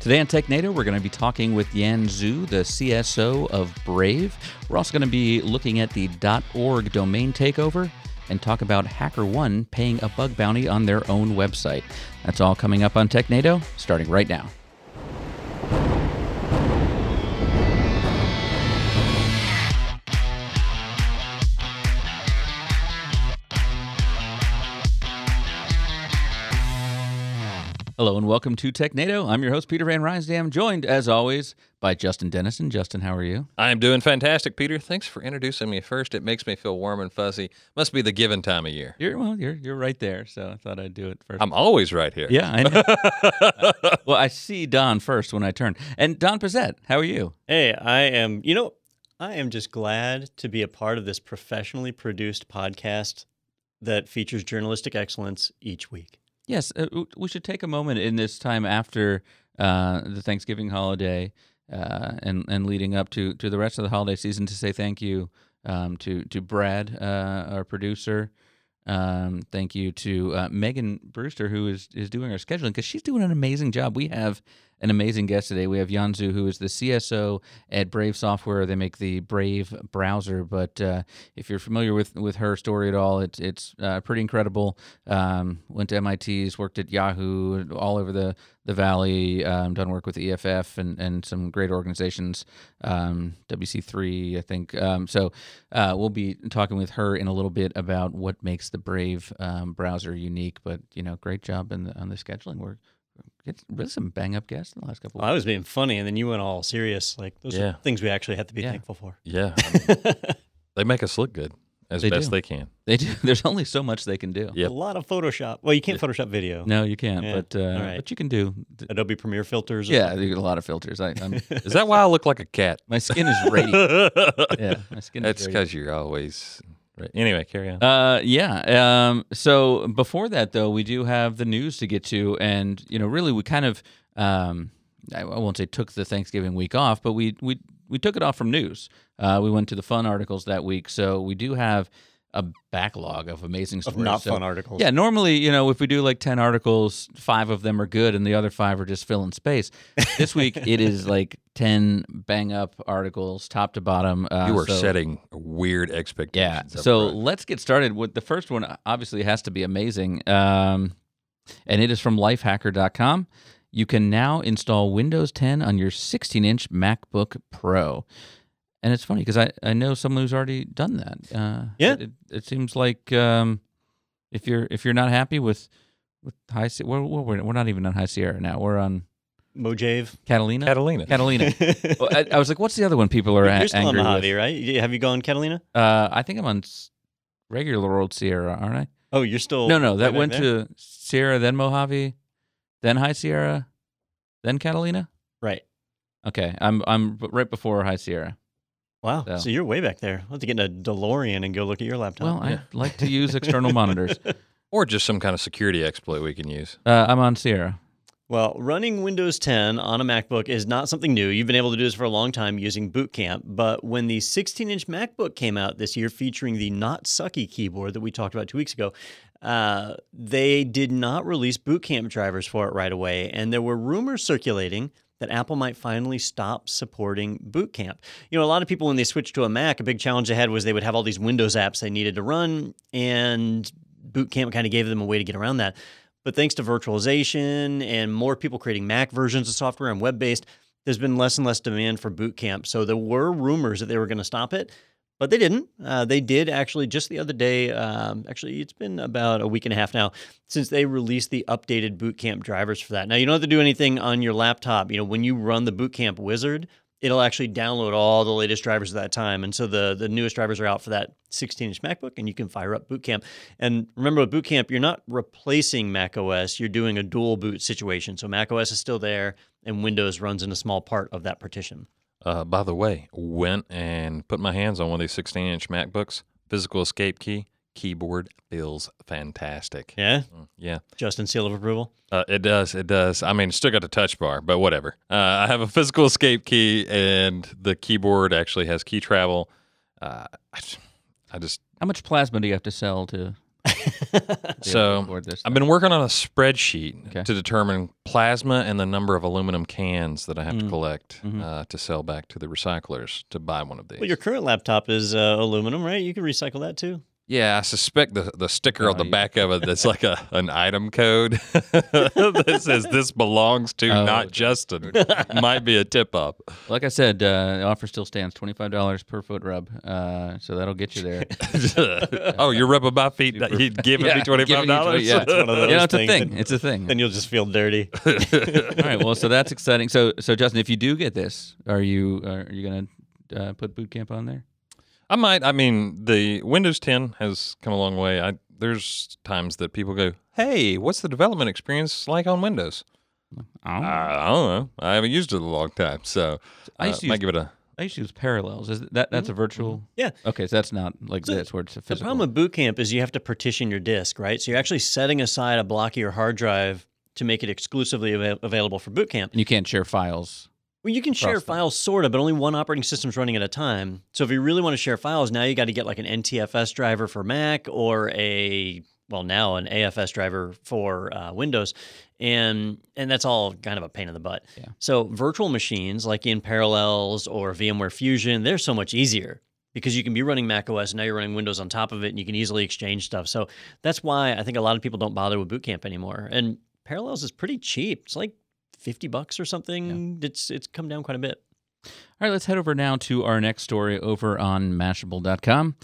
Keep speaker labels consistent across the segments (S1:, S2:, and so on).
S1: Today on TechNado, we're going to be talking with Yan Zhu, the CSO of Brave. We're also going to be looking at the .org domain takeover and talk about HackerOne paying a bug bounty on their own website. That's all coming up on TechNado, starting right now. Hello and welcome to TechNado. I'm your host, Peter Van Rysdam, joined as always by Justin Dennison. Justin, how are you?
S2: I'm doing fantastic, Peter. Thanks for introducing me first. It makes me feel warm and fuzzy. Must be the given time of year.
S1: You're well, you're you're right there, so I thought I'd do it first.
S2: I'm always right here.
S1: Yeah, I know. well, I see Don first when I turn. And Don Pezet, how are you?
S3: Hey, I am, you know, I am just glad to be a part of this professionally produced podcast that features journalistic excellence each week.
S1: Yes, uh, we should take a moment in this time after uh, the Thanksgiving holiday uh, and and leading up to to the rest of the holiday season to say thank you um, to to Brad, uh, our producer. Um, thank you to uh, Megan Brewster, who is is doing our scheduling because she's doing an amazing job. We have an amazing guest today. We have Yan Zhu, who is the CSO at Brave Software. They make the Brave browser. But uh, if you're familiar with, with her story at all, it's it's uh, pretty incredible. Um, went to MIT's, worked at Yahoo, all over the the Valley, um, done work with EFF and, and some great organizations, um, WC3, I think. Um, so uh, we'll be talking with her in a little bit about what makes the Brave um, browser unique. But you know, great job in the, on the scheduling work get really some bang up guests in the last couple.
S3: Well, I was being funny, and then you went all serious. Like those
S2: Yeah.
S3: are things we actually have to be
S1: Yeah.
S3: thankful for.
S2: Yeah. I mean, they make us look good as
S1: They
S2: best
S1: do.
S2: they can.
S1: They do. There's only so much they can do.
S2: Yep.
S3: A lot of Photoshop. Well, you can't Photoshop video.
S1: No, you can't.
S3: Yeah.
S1: But uh,
S3: right.
S1: but you can do.
S3: Adobe Premiere filters. or
S1: Yeah, you get a lot of filters. I, I'm,
S2: Is that why I look like a cat?
S1: my skin is radiant. Yeah, my skin
S2: That's because you're always. Right. Anyway, carry on.
S1: Uh, yeah. Um, so before that, though, we do have the news to get to, and you know, really, we kind of, um, I won't say took the Thanksgiving week off, but we we we took it off from news. Uh, we went to the fun articles that week, so we do have a backlog of amazing
S3: Of
S1: stories.
S3: not
S1: So-
S3: fun articles.
S1: Yeah, normally, you know, if we do like 10 articles, five of them are good and the other five are just filling space. This week, it is like 10 bang up articles, top to bottom. Uh,
S2: you are
S1: so-
S2: setting weird expectations. up
S1: So
S2: front.
S1: let's get started with the first one. Obviously, has to be amazing. Um, and it is from lifehacker.com. You can now install Windows 10 on your 16 inch MacBook Pro. And it's funny because I, I know someone who's already done that. Uh,
S3: Yeah.
S1: It, it seems like um, if you're if you're not happy with with high Se- we're, we're, we're not even on High Sierra now. We're on
S3: Mojave.
S1: Catalina.
S2: Catalina.
S1: Catalina. Well, I, I was like, what's the other one people are a-
S3: You're still on
S1: angry with?
S3: Mojave, right? Have you gone Catalina?
S1: Uh, I think I'm on regular old Sierra, aren't I?
S3: Oh, you're still.
S1: no, no, that
S3: back
S1: went to Sierra, then Mojave, then High Sierra, then Catalina.
S3: Right.
S1: Okay, I'm I'm right before High Sierra.
S3: Wow.
S1: So-
S3: So, you're way back there. I'll have to get in a DeLorean and go look at your laptop.
S1: Well, I like to use external monitors.
S2: Or just some kind of security exploit we can use.
S1: Uh, I'm on Sierra.
S3: Well, running Windows 10 on a MacBook is not something new. You've been able to do this for a long time using Boot Camp. But when the 16 inch MacBook came out this year featuring the Not Sucky keyboard that we talked about two weeks ago, uh, they did not release Boot Camp drivers for it right away. And there were rumors circulating that Apple might finally stop supporting Boot Camp. You know, a lot of people, when they switched to a Mac, a big challenge they had was they would have all these Windows apps they needed to run, and Boot Camp kind of gave them a way to get around that. But thanks to virtualization and more people creating Mac versions of software and web based, there's been less and less demand for Boot Camp. So there were rumors that they were going to stop it, but they didn't. Uh, they did actually just the other day. Um, actually, it's been about a week and a half now since they released the updated Boot Camp drivers for that. Now you don't have to do anything on your laptop. You know, when you run the Boot Camp wizard, it'll actually download all the latest drivers at that time. And so the the newest drivers are out for that 16-inch MacBook, and you can fire up Boot Camp. And remember, with Boot Camp, you're not replacing Mac OS; you're doing a dual boot situation. So Mac OS is still there, and Windows runs in a small part of that partition.
S2: Uh, by the way, went and put my hands on one of these 16 inch MacBooks. Physical escape key. Keyboard feels fantastic.
S3: Yeah,
S2: Mm, Yeah.
S3: Justin seal of approval.
S2: Uh, it does. It does. I mean, it's still got the touch bar, but whatever. Uh, I have a physical escape key, and the keyboard actually has key travel. Uh, I, just- I just
S1: How much plasma do you have to sell to be able to
S2: So. I've been working on a spreadsheet
S1: Okay.
S2: to determine plasma and the number of aluminum cans that I have to
S1: Mm.
S2: collect
S1: Mhm.
S2: uh, to sell back to the recyclers to buy one of these.
S3: Well, your current laptop is uh, aluminum, right? You can recycle that too.
S2: Yeah, I suspect the the sticker
S1: Oh,
S2: on the
S1: yeah.
S2: back of it that's like a an item code that says this belongs to
S1: Oh,
S2: not
S1: okay.
S2: Justin might be a tip up.
S1: like I said, uh, the offer still stands twenty five dollars per foot rub. Uh, so that'll get you there.
S2: oh, you're rubbing my feet.
S1: Super-
S2: He'd giving
S1: Yeah,
S2: me twenty
S1: giving
S2: five
S1: you
S2: dollars.
S1: yeah.
S3: It's one of those
S1: you know, it's a thing.
S3: that-
S1: It's a thing.
S3: Then you'll just feel dirty.
S1: All right. Well, so that's exciting. So, so Justin, if you do get this, are you are you gonna uh, put boot camp on there?
S2: I might. I mean, the Windows 10 has come a long way. I there's times that people go, "Hey, what's the development experience like on Windows?"
S1: Oh,
S2: I don't know. I haven't used it in a long time, so
S1: I
S2: I
S1: used to uh,
S2: might
S1: use-
S2: give it a.
S1: I used to use Parallels. Is that that's a mm-hmm. virtual? Mm-hmm.
S3: Yeah.
S1: Okay, so that's not like
S3: So
S1: this where it's a
S3: The
S1: physical.
S3: problem with Boot Camp is you have to partition your disk, right? So you're actually setting aside a block of your hard drive to make it exclusively ava- available for Boot Camp.
S1: and you can't share files.
S3: Well, you can share
S1: them.
S3: files, sort of, but only one operating system's running at a time. So if you really want to share files, now you got to get like an NTFS driver for Mac or a well now an AFS driver for uh, Windows, and and that's all kind of a pain in the butt.
S1: Yeah.
S3: So virtual machines like in Parallels or VMware Fusion, they're so much easier because you can be running Mac OS and now you're running Windows on top of it, and you can easily exchange stuff. So that's why I think a lot of people don't bother with Boot Camp anymore. And Parallels is pretty cheap. It's like 50 bucks or something. It's it's come down quite a bit.
S1: All right, let's head over now to our next story over on Mashable.com.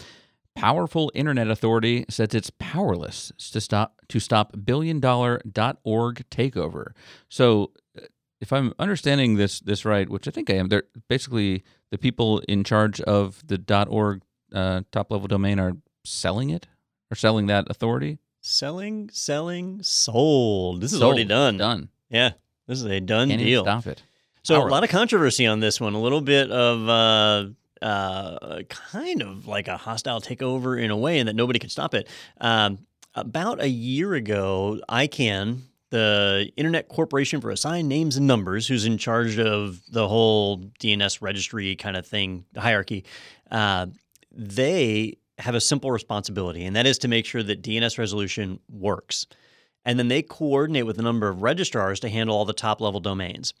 S1: Powerful Internet Authority says it's powerless to stop to stop billion dollar dot .org takeover. So, uh, if I'm understanding this this right, which I think I am, they're basically the people in charge of the dot .org uh, top level domain are selling it or selling that authority.
S3: Selling, selling, sold. This is already done.
S1: Done.
S3: Yeah, this is a done
S1: Can't
S3: deal.
S1: stop it.
S3: So a lot of controversy on this one. A little bit of uh, uh, kind of like a hostile takeover in a way, and that nobody could stop it. Um, about a year ago, ICANN, the Internet Corporation for Assigned Names and Numbers, who's in charge of the whole DNS registry kind of thing, hierarchy, uh, they have a simple responsibility, and that is to make sure that DNS resolution works. And then they coordinate with a number of registrars to handle all the top level domains.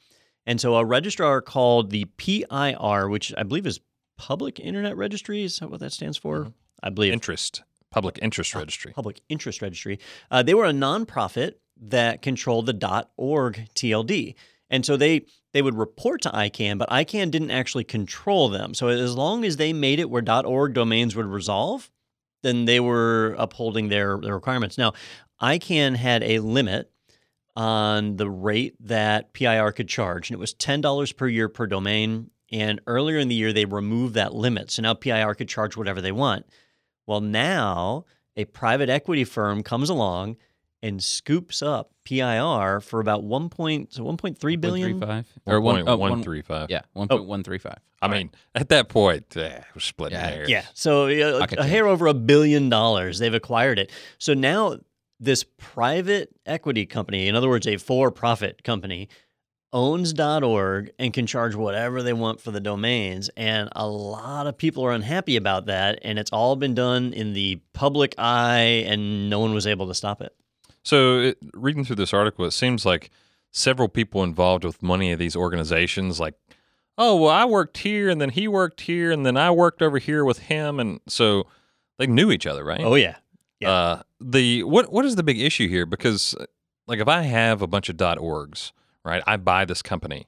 S3: And so a registrar called the PIR, which I believe is Public Internet Registry, is that what that stands for?
S2: Mhm.
S3: I believe
S2: Interest, public interest registry.
S3: Public Interest Registry. Uh, they were a nonprofit that controlled the .org TLD, and so they they would report to ICANN, but ICANN didn't actually control them. So as long as they made it where .org domains would resolve, then they were upholding their, their requirements. Now, ICANN had a limit on the rate that PIR could charge, and it was ten dollars per year per domain. And earlier in the year, they removed that limit, so now PIR could charge whatever they want. Well, now a private equity firm comes along and scoops up PIR for about one point so one point three billion.
S1: 1.35? or one, oh, one-
S2: 1.135.
S1: Yeah, one point one three five.
S2: I mean, at that point, eh, we're splitting
S1: Yeah.
S2: hairs.
S3: Yeah, so uh,
S1: Pocket
S3: a
S1: change.
S3: hair over a billion dollars. They've acquired it. So now this private equity company, in other words, a for-profit company, owns .org and can charge whatever they want for the domains. And a lot of people are unhappy about that. And it's all been done in the public eye, and no one was able to stop it.
S2: So, it, reading through this article, it seems like several people involved with money of these organizations, like, oh, well, I worked here, and then he worked here, and then I worked over here with him, and so they knew each other, right?
S3: Oh yeah, yeah.
S2: Uh, the what what is the big issue here? Because, like, if I have a bunch of .orgs, right, I buy this company.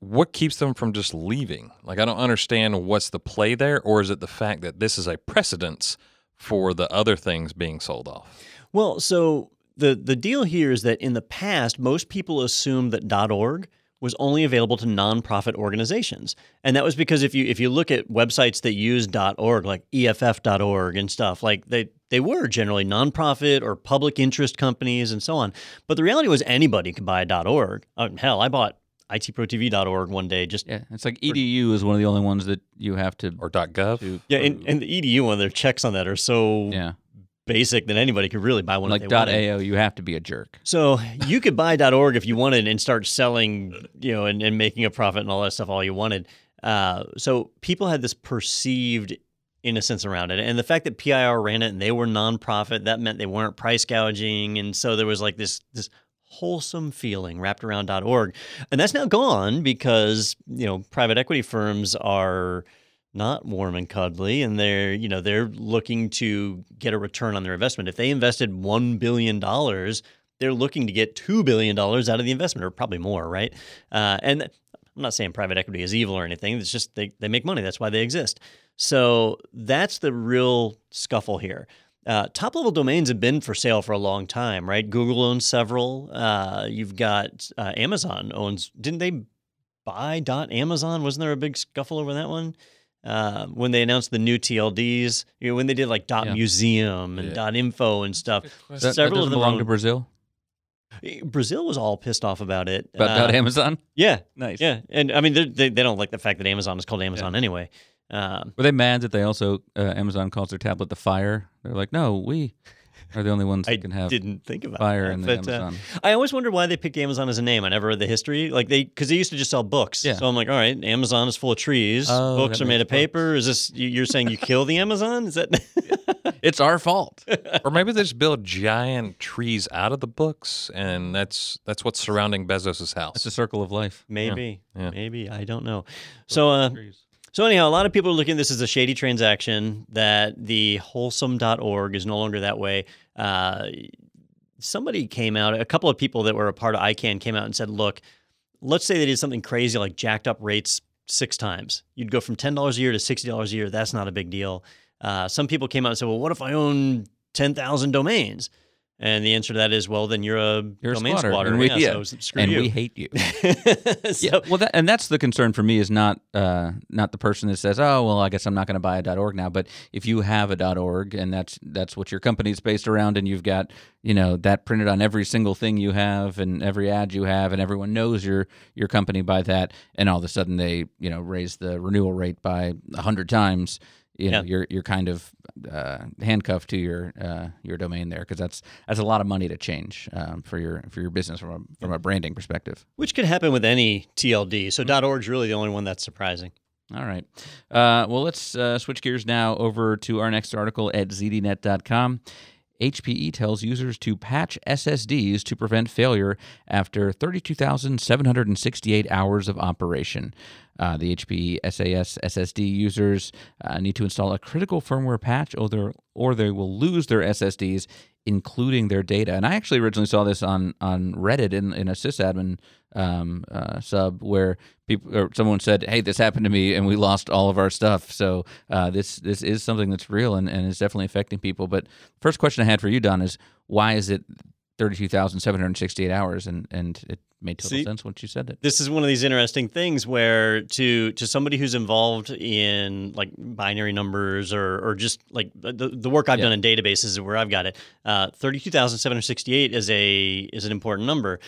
S2: What keeps them from just leaving? Like, I don't understand what's the play there, or is it the fact that this is a precedence for the other things being sold off?
S3: Well, so the the deal here is that in the past, most people assumed that .org was only available to nonprofit organizations, and that was because if you if you look at websites that use .org, like EFF.org and stuff, like they they were generally nonprofit or public interest companies and so on. But the reality was anybody could buy .org. Oh, hell, I bought itprotv.org one day just
S1: Yeah, it's like EDU is one of the only ones that you have to.
S2: Or .gov?
S1: to
S3: yeah, and, and the EDU one, their checks on that are so
S1: yeah,
S3: basic that anybody could really buy one.
S1: like
S3: if they wanted.
S1: .ao, you have to be a jerk.
S3: So you could buy .org if you wanted and start selling, you know, and, and making a profit and all that stuff all you wanted. Uh, so people had this perceived innocence around it. And the fact that PIR ran it and they were nonprofit, that meant they weren't price gouging. And so there was like this this wholesome feeling wrapped around .org. And that's now gone because, you know, private equity firms are not warm and cuddly and they're, you know, they're looking to get a return on their investment. If they invested 1 billion dollars, they're looking to get $2 billion out of the investment, or probably more, right? Uh, and I'm not saying private equity is evil or anything. It's just they, they make money. That's why they exist. So that's the real scuffle here. Uh, top level domains have been for sale for a long time, right? Google owns several. Uh, you've got uh, Amazon owns. Didn't they buy dot Amazon? Wasn't there a big scuffle over that one? Uh, when they announced the new TLDs, you know, when they did like dot
S1: Yeah.
S3: museum and
S2: Yeah.
S3: dot info and stuff.
S1: That, that
S3: Several of them
S1: belong to Brazil.
S3: Brazil was all pissed off about it.
S1: About
S3: Uh,
S1: about Amazon.
S3: yeah,
S1: Nice.
S3: yeah, and I mean they're- they they don't like the fact that Amazon is called Amazon anyway. Um,
S1: Were they mad that they also uh, Amazon calls their tablet the Fire? They're like, no, we are the only ones
S3: I
S1: that can have
S3: didn't think about
S1: Fire
S3: that,
S1: in the
S3: but, uh, I always wondered why they picked Amazon as a name. I never read the history. Like they, because they used to just sell books.
S1: Yeah.
S3: So I'm like, all right, Amazon is full of trees.
S1: Oh,
S3: books are made of paper. Is this you- you're saying you kill the Amazon? Is that?
S1: it's our fault.
S2: or maybe they just build giant trees out of the books, and that's that's what's surrounding Bezos's house.
S1: It's a circle of life.
S3: maybe,
S2: Yeah.
S3: maybe I don't know. So, uh, so anyhow, a lot of people are looking at this as a shady transaction. That the wholesome.org is no longer that way. Uh, somebody came out. A couple of people that were a part of ICANN came out and said, look, let's say they did something crazy like jacked up rates six times. You'd go from ten dollars a year to sixty dollars a year. That's not a big deal. Uh, some people came out and said, well, what if I own ten thousand domains? And the answer to that is, well, then you're a
S1: You're a
S3: domain
S1: squatter,
S3: squatter.
S1: and we-
S3: yeah,
S1: yeah,
S3: so
S1: and
S3: you.
S1: we hate you.
S3: so,
S1: yeah, well, that, and that's the concern for me is not uh, not the person that says, "Oh, well, I guess I'm not going to buy a .org now." But if you have a .org and that's that's what your company's based around, and you've got you know that printed on every single thing you have and every ad you have, and everyone knows your your company by that, and all of a sudden they you know raise the renewal rate by a hundred times. You know,
S3: Yeah.
S1: you're you're kind of uh, handcuffed to your uh, your domain there because that's that's a lot of money to change um, for your for your business from a from a branding perspective.
S3: Which could happen with any TLD. So .org is really the only one that's surprising.
S1: All right. Uh, well, let's uh, switch gears now over to our next article at zdnet.com. HPE tells users to patch SSDs to prevent failure after 32,768 hours of operation. Uh, the HPE SAS SSD users uh, need to install a critical firmware patch or, or they will lose their SSDs, including their data. And I actually originally saw this on, on Reddit in, in a sysadmin um, uh, sub where people or someone said, "Hey, this happened to me, and we lost all of our stuff." So uh, this this is something that's real and, and is definitely affecting people. But first question I had for you, Don, is why is it thirty two thousand seven hundred sixty eight hours? And and it made total
S3: See?
S1: sense once you said it.
S3: This is one of these interesting things where to to somebody who's involved in like binary numbers or or just like the, the work I've
S1: Yeah.
S3: done in databases is where I've got it. Uh, Thirty two thousand seven hundred sixty eight is a is an important number.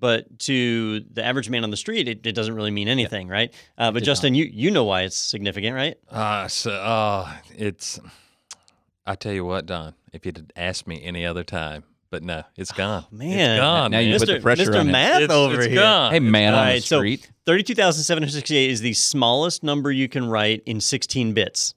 S3: But to the average man on the street, it, it doesn't really mean anything, right? Uh, but
S1: did
S3: Justin, you you know why it's significant, right?
S2: Ah, so uh, it's. I tell you what, Don. If you'd asked me any other time, but no, it's oh, gone.
S3: Oh, man.
S2: it's gone.
S1: Now you
S2: man.
S1: put the pressure
S3: Mr.
S1: on it.
S3: Math
S2: It's-
S3: over
S2: it's
S3: here.
S2: gone.
S1: Hey, man on
S3: Alright,
S1: the
S3: so-
S1: street.
S3: 32,768 is the smallest number you can write in 16 bits.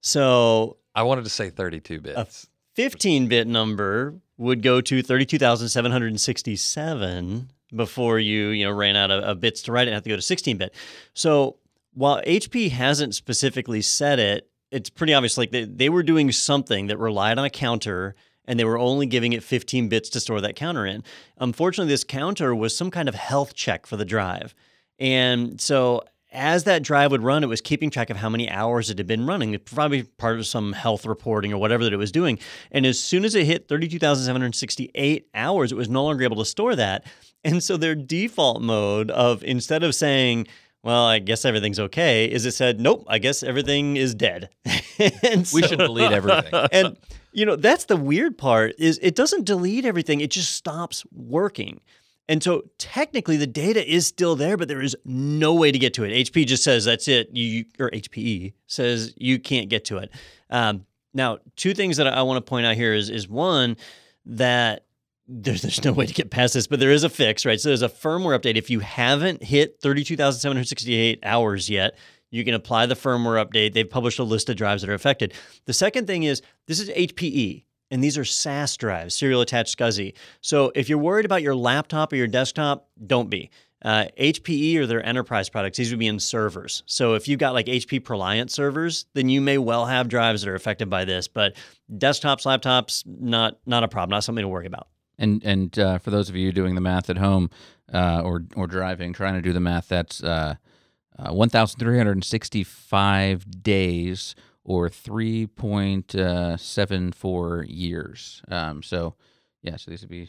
S3: So
S2: I wanted to say 32 bits.
S3: 15 bit number would go to 32,767 before you, you know, ran out of, of bits to write it and have to go to 16 bit. So while HP hasn't specifically said it, it's pretty obvious like they, they were doing something that relied on a counter and they were only giving it 15 bits to store that counter in. Unfortunately, this counter was some kind of health check for the drive. And so as that drive would run, it was keeping track of how many hours it had been running. It's probably part of some health reporting or whatever that it was doing. And as soon as it hit 32,768 hours, it was no longer able to store that. And so their default mode of instead of saying, well, I guess everything's okay, is it said, nope, I guess everything is dead.
S1: We should delete everything.
S3: and you know that's the weird part is it doesn't delete everything it just stops working and so technically the data is still there but there is no way to get to it hp just says that's it you or hpe says you can't get to it um, now two things that i want to point out here is is one that there's, there's no way to get past this, but there is a fix, right? So there's a firmware update. If you haven't hit 32,768 hours yet, You can apply the firmware update. They've published a list of drives that are affected. The second thing is this is HPE. And these are SAS drives, serial attached SCSI. So if you're worried about your laptop or your desktop, don't be. Uh, HPE or their enterprise products, these would be in servers. So if you've got like HP Proliant servers, then you may well have drives that are affected by this. But desktops, laptops, not not a problem, not something to worry about.
S1: And and uh, for those of you doing the math at home uh, or or driving, trying to do the math, that's uh, uh, 1,365 days or 3.74 years. Um, so yeah, so these would be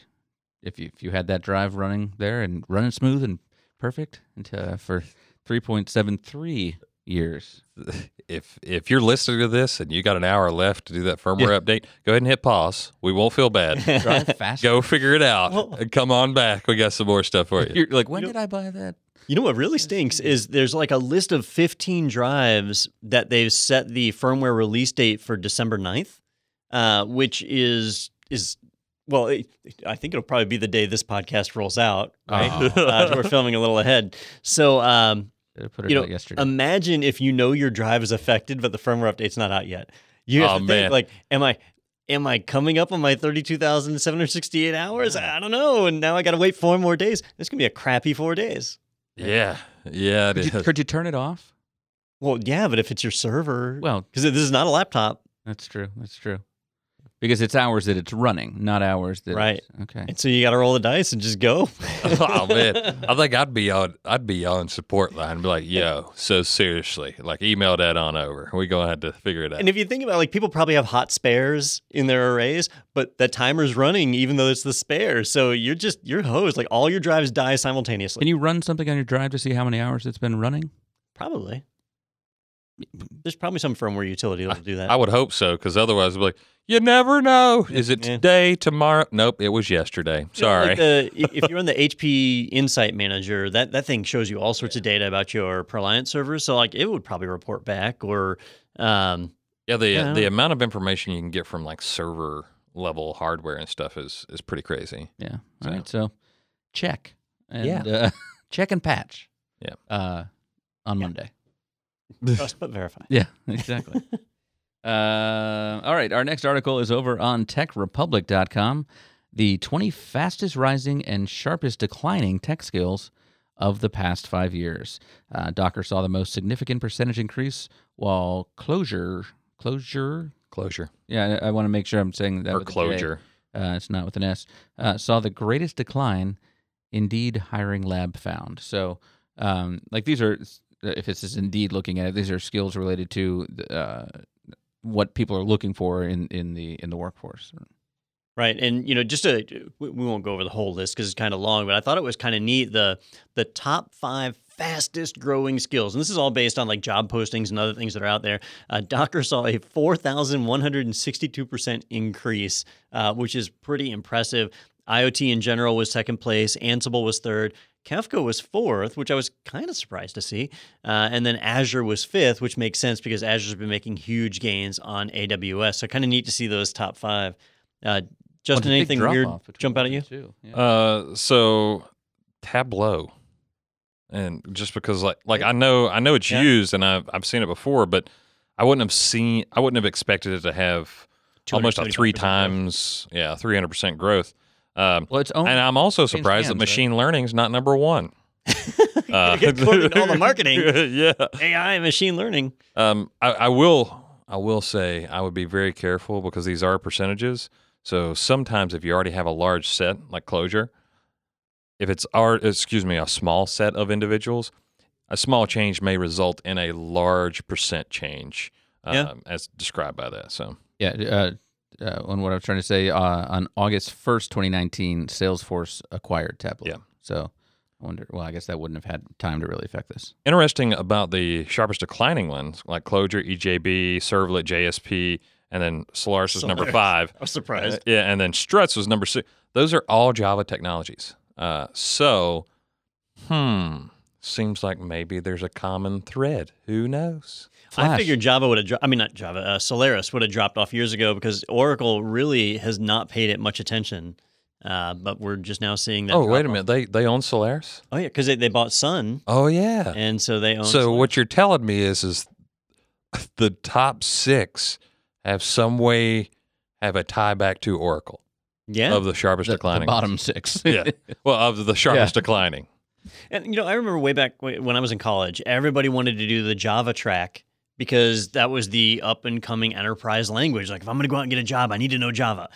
S1: if you if you had that drive running there and running smooth and perfect into, for 3.73 years.
S2: If if you're listening to this and you got an hour left to do that firmware update, go ahead and hit pause. We won't feel bad.
S1: Drive fast.
S2: go figure it out
S3: Well-
S2: and come on back. We got some more stuff for you.
S1: You're like, when
S3: You know-
S1: did I buy that?
S3: You know what really stinks is there's like a list of 15 drives that they've set the firmware release date for December 9th, uh, which is is well, it, I think it'll probably be the day this podcast rolls out. Right,
S1: Oh.
S3: uh, we're filming a little ahead. So um,
S1: put it
S3: You know,
S1: yesterday.
S3: imagine if you know your drive is affected, but the firmware update's not out yet. You have
S2: Oh,
S3: to think
S2: man.
S3: like, am I? Am I coming up on my 32,768 hours? I don't know. And now I got to wait four more days. This can be a crappy four days.
S2: Yeah, yeah, it
S1: could, you, could you turn it off?
S3: Well, yeah, but if it's your server,
S1: Well,
S3: because this is not a laptop,
S1: that's true. That's true. Because it's hours that it's running, not hours that.
S3: Right.
S1: okay.
S3: and so you got to roll the dice and just go.
S2: oh man, I think I'd be on. I'd be on support line. and Be like, yo, so seriously, like email that on over. We gonna have to figure it out.
S3: and if you think about, it, like, people probably have hot spares in their arrays, but the timer's running even though it's the spare. So you're just you're hosed. Like all your drives die simultaneously.
S1: Can you run something on your drive to see how many hours it's been running?
S3: Probably. There's probably some firmware utility that'll do that.
S2: I would hope so, because otherwise, it'd be like, you never know. Is it today, tomorrow? Nope, it was yesterday. Sorry.
S3: like the, if you're on the HP Insight Manager, that, that thing shows you all sorts of data about your Proliant servers. So like it would probably report back or um,
S2: yeah, the
S3: Yeah.
S2: the amount of information you can get from like server level hardware and stuff is is pretty crazy.
S1: Yeah.
S2: So-
S1: All right. So check. And,
S2: Yeah.
S1: Uh, check and patch.
S2: Yeah.
S1: Uh, on Monday.
S3: trust but verify.
S1: Yeah, exactly. Uh, all right. Our next article is over on techrepublic.com. The 20 fastest rising and sharpest declining tech skills of the past five years. Uh, Docker saw the most significant percentage increase, while Clojure, Closure,
S2: Closure
S1: yeah, I, I want to make sure I'm saying that
S2: or
S1: with a J.
S2: closure.
S1: Uh, it's not with an S. Uh, saw the greatest decline. Indeed, hiring lab found. So, um, like these are, if this is Indeed looking at it, these are skills related to uh, what people are looking for in, in the in the workforce.
S3: Right. And, you know, just to, we won't go over the whole list because it's kind of long, but I thought it was kind of neat. The, the top five fastest growing skills, and this is all based on like job postings and other things that are out there. Uh, Docker saw a 4,162% increase, uh, which is pretty impressive. IoT in general was second place, Ansible was third. Kafka was fourth, which I was kind of surprised to see. Uh, and then Azure was fifth, which makes sense because Azure's been making huge gains on AWS. So kind of neat to see those top five. Uh, Justin,
S1: Well, it's a big
S3: anything weird jump out at you?
S1: Yeah.
S2: Uh, so Tableau, and just because like like I know I know it's
S3: Yeah.
S2: used and I've I've seen it before, but I wouldn't have seen I wouldn't have expected it to have almost a
S3: 275%
S2: three
S3: growth.
S2: times yeah three hundred percent growth. Um,
S1: well, it's only
S2: and I'm also
S1: changed
S2: surprised that
S1: machine right?
S2: machine learning's not number one. Uh,
S3: all the marketing.
S2: yeah.
S3: AI and machine learning.
S2: Um, I, I will I will say I would be very careful because these are percentages. So sometimes if you already have a large set like Clojure, if it's our excuse me a small set of individuals, a small change may result in a large percent change, um,
S3: Yeah.
S2: as described by that. So
S1: Yeah, uh, uh, on what I was trying to say, uh, on August first, twenty nineteen, Salesforce acquired Tableau.
S2: Yeah.
S1: So I wonder. Well, I guess that wouldn't have had time to really affect this.
S2: interesting about the sharpest declining ones like Clojure, EJB, Servlet, JSP, and then Solaris was number five.
S3: I was surprised.
S2: Uh, yeah, and then Struts was number six. Those are all Java technologies. Uh, so, hmm, seems like maybe there's a common thread. Who knows?
S3: I figured Java would have. Dro- I mean, not Java. Uh, Solaris would have dropped off years ago because Oracle really has not paid it much attention. Uh, but we're just now seeing that.
S2: oh, wait a
S3: drop-off.
S2: minute. They they own Solaris.
S3: Oh yeah, because they, they bought Sun,
S2: Oh yeah.
S3: and so they own.
S2: So
S3: Solaris.
S2: what you're telling me is is the top six have some way have a tie back to Oracle
S3: Yeah,
S2: of the sharpest
S1: The, the
S2: declining.
S1: bottom six.
S2: yeah. Well, of the sharpest declining.
S3: And you know, I remember way back when I was in college, everybody wanted to do the Java track because that was the up and coming enterprise language. Like, if I'm going to go out and get a job, I need to know Java.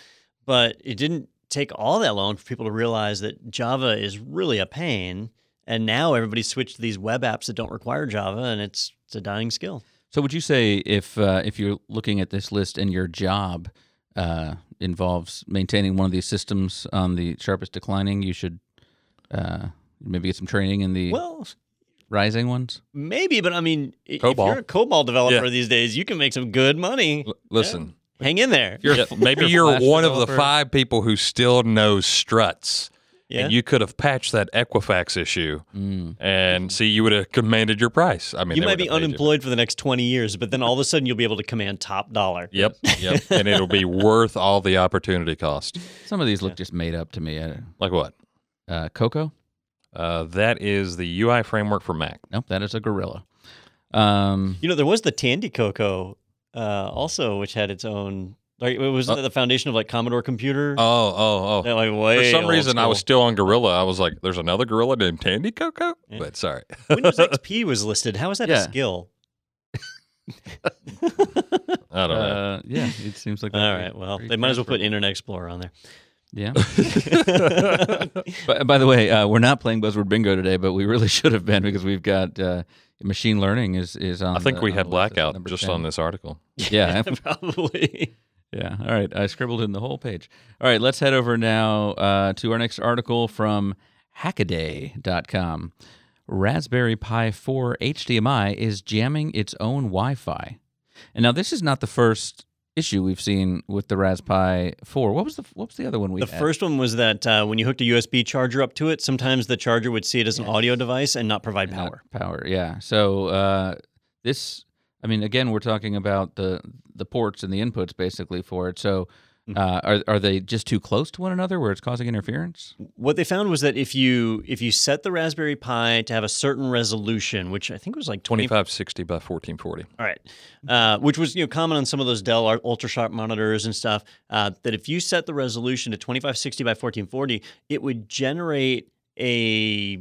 S3: But it didn't take all that long for people to realize that Java is really a pain. And now everybody's switched to these web apps that don't require Java, and it's it's a dying skill.
S1: So would you say if uh, if you're looking at this list and your job uh, involves maintaining one of these systems on the sharpest declining, you should uh, maybe get some training in the
S3: Well,
S1: rising ones?
S3: maybe, but I mean, i- if you're a COBOL developer
S2: Yeah.
S3: these days, you can make some good money.
S2: L- listen,
S3: Hang in there.
S2: you're,
S1: Yeah.
S2: maybe
S1: You're a
S2: you're one of the five people who still knows struts.
S3: Yeah.
S2: And you could have patched that Equifax issue,
S1: Mm.
S2: and see, you would have commanded your price. I mean,
S3: you might be
S2: have you.
S3: unemployed for the next 20 years, but then all of a sudden you'll be able to command top dollar.
S2: Yep, yep, and it'll be worth all the opportunity cost.
S1: Some of these look just made up to me.
S2: Like what?
S1: uh, Coco?
S2: Uh, that is the UI framework for Mac.
S1: Nope, that is a gorilla. Um,
S3: You know, there was the Tandy Cocoa uh, also, which had its own. Like, it was
S2: Oh.
S3: the foundation of like Commodore Computer.
S2: Oh, oh, oh.
S3: They're, like way
S2: For some
S3: old
S2: reason, I was still on Gorilla. I was like, "There's another Gorilla named Tandy Coco."
S3: Yeah.
S2: But sorry,
S3: Windows XP was listed. How is that a skill?
S2: I don't know.
S1: uh, yeah, it seems like
S3: All
S1: that'd
S3: right. Well,
S1: pretty
S3: they might as well put. Internet Explorer on there.
S1: Yeah. But by the way, uh, we're not playing Buzzword Bingo today, but we really should have been because we've got uh, machine learning is is on.
S2: I think
S1: the-
S2: we had
S1: the list as
S2: blackout just
S1: 10.
S2: on this article.
S1: Yeah,
S3: probably.
S1: yeah. All right, I scribbled in the whole page. All right, let's head over now uh, to our next article from Hackaday.com. Raspberry Pi 4 HDMI is jamming its own Wi-Fi. And now this is not the first issue we've seen with the Raspberry 4. What was the what was the other one we
S3: The
S1: had?
S3: first one was that uh, when you hooked a USB charger up to it, sometimes the charger would see it as an audio device and not provide
S1: And not
S3: power.
S1: Power, yeah. So uh, this, I mean, again, we're talking about the the ports and the inputs basically for it. So. Uh, are are they just too close to one another where it's causing interference?
S3: What they found was that if you if you set the Raspberry Pi to have a certain resolution, which I think was like 20
S2: Twenty-five sixty by fourteen forty.
S3: All right, uh, which was you know common on some of those Dell ultra sharp monitors and stuff. Uh, that if you set the resolution to 2560 by 1440, it would generate a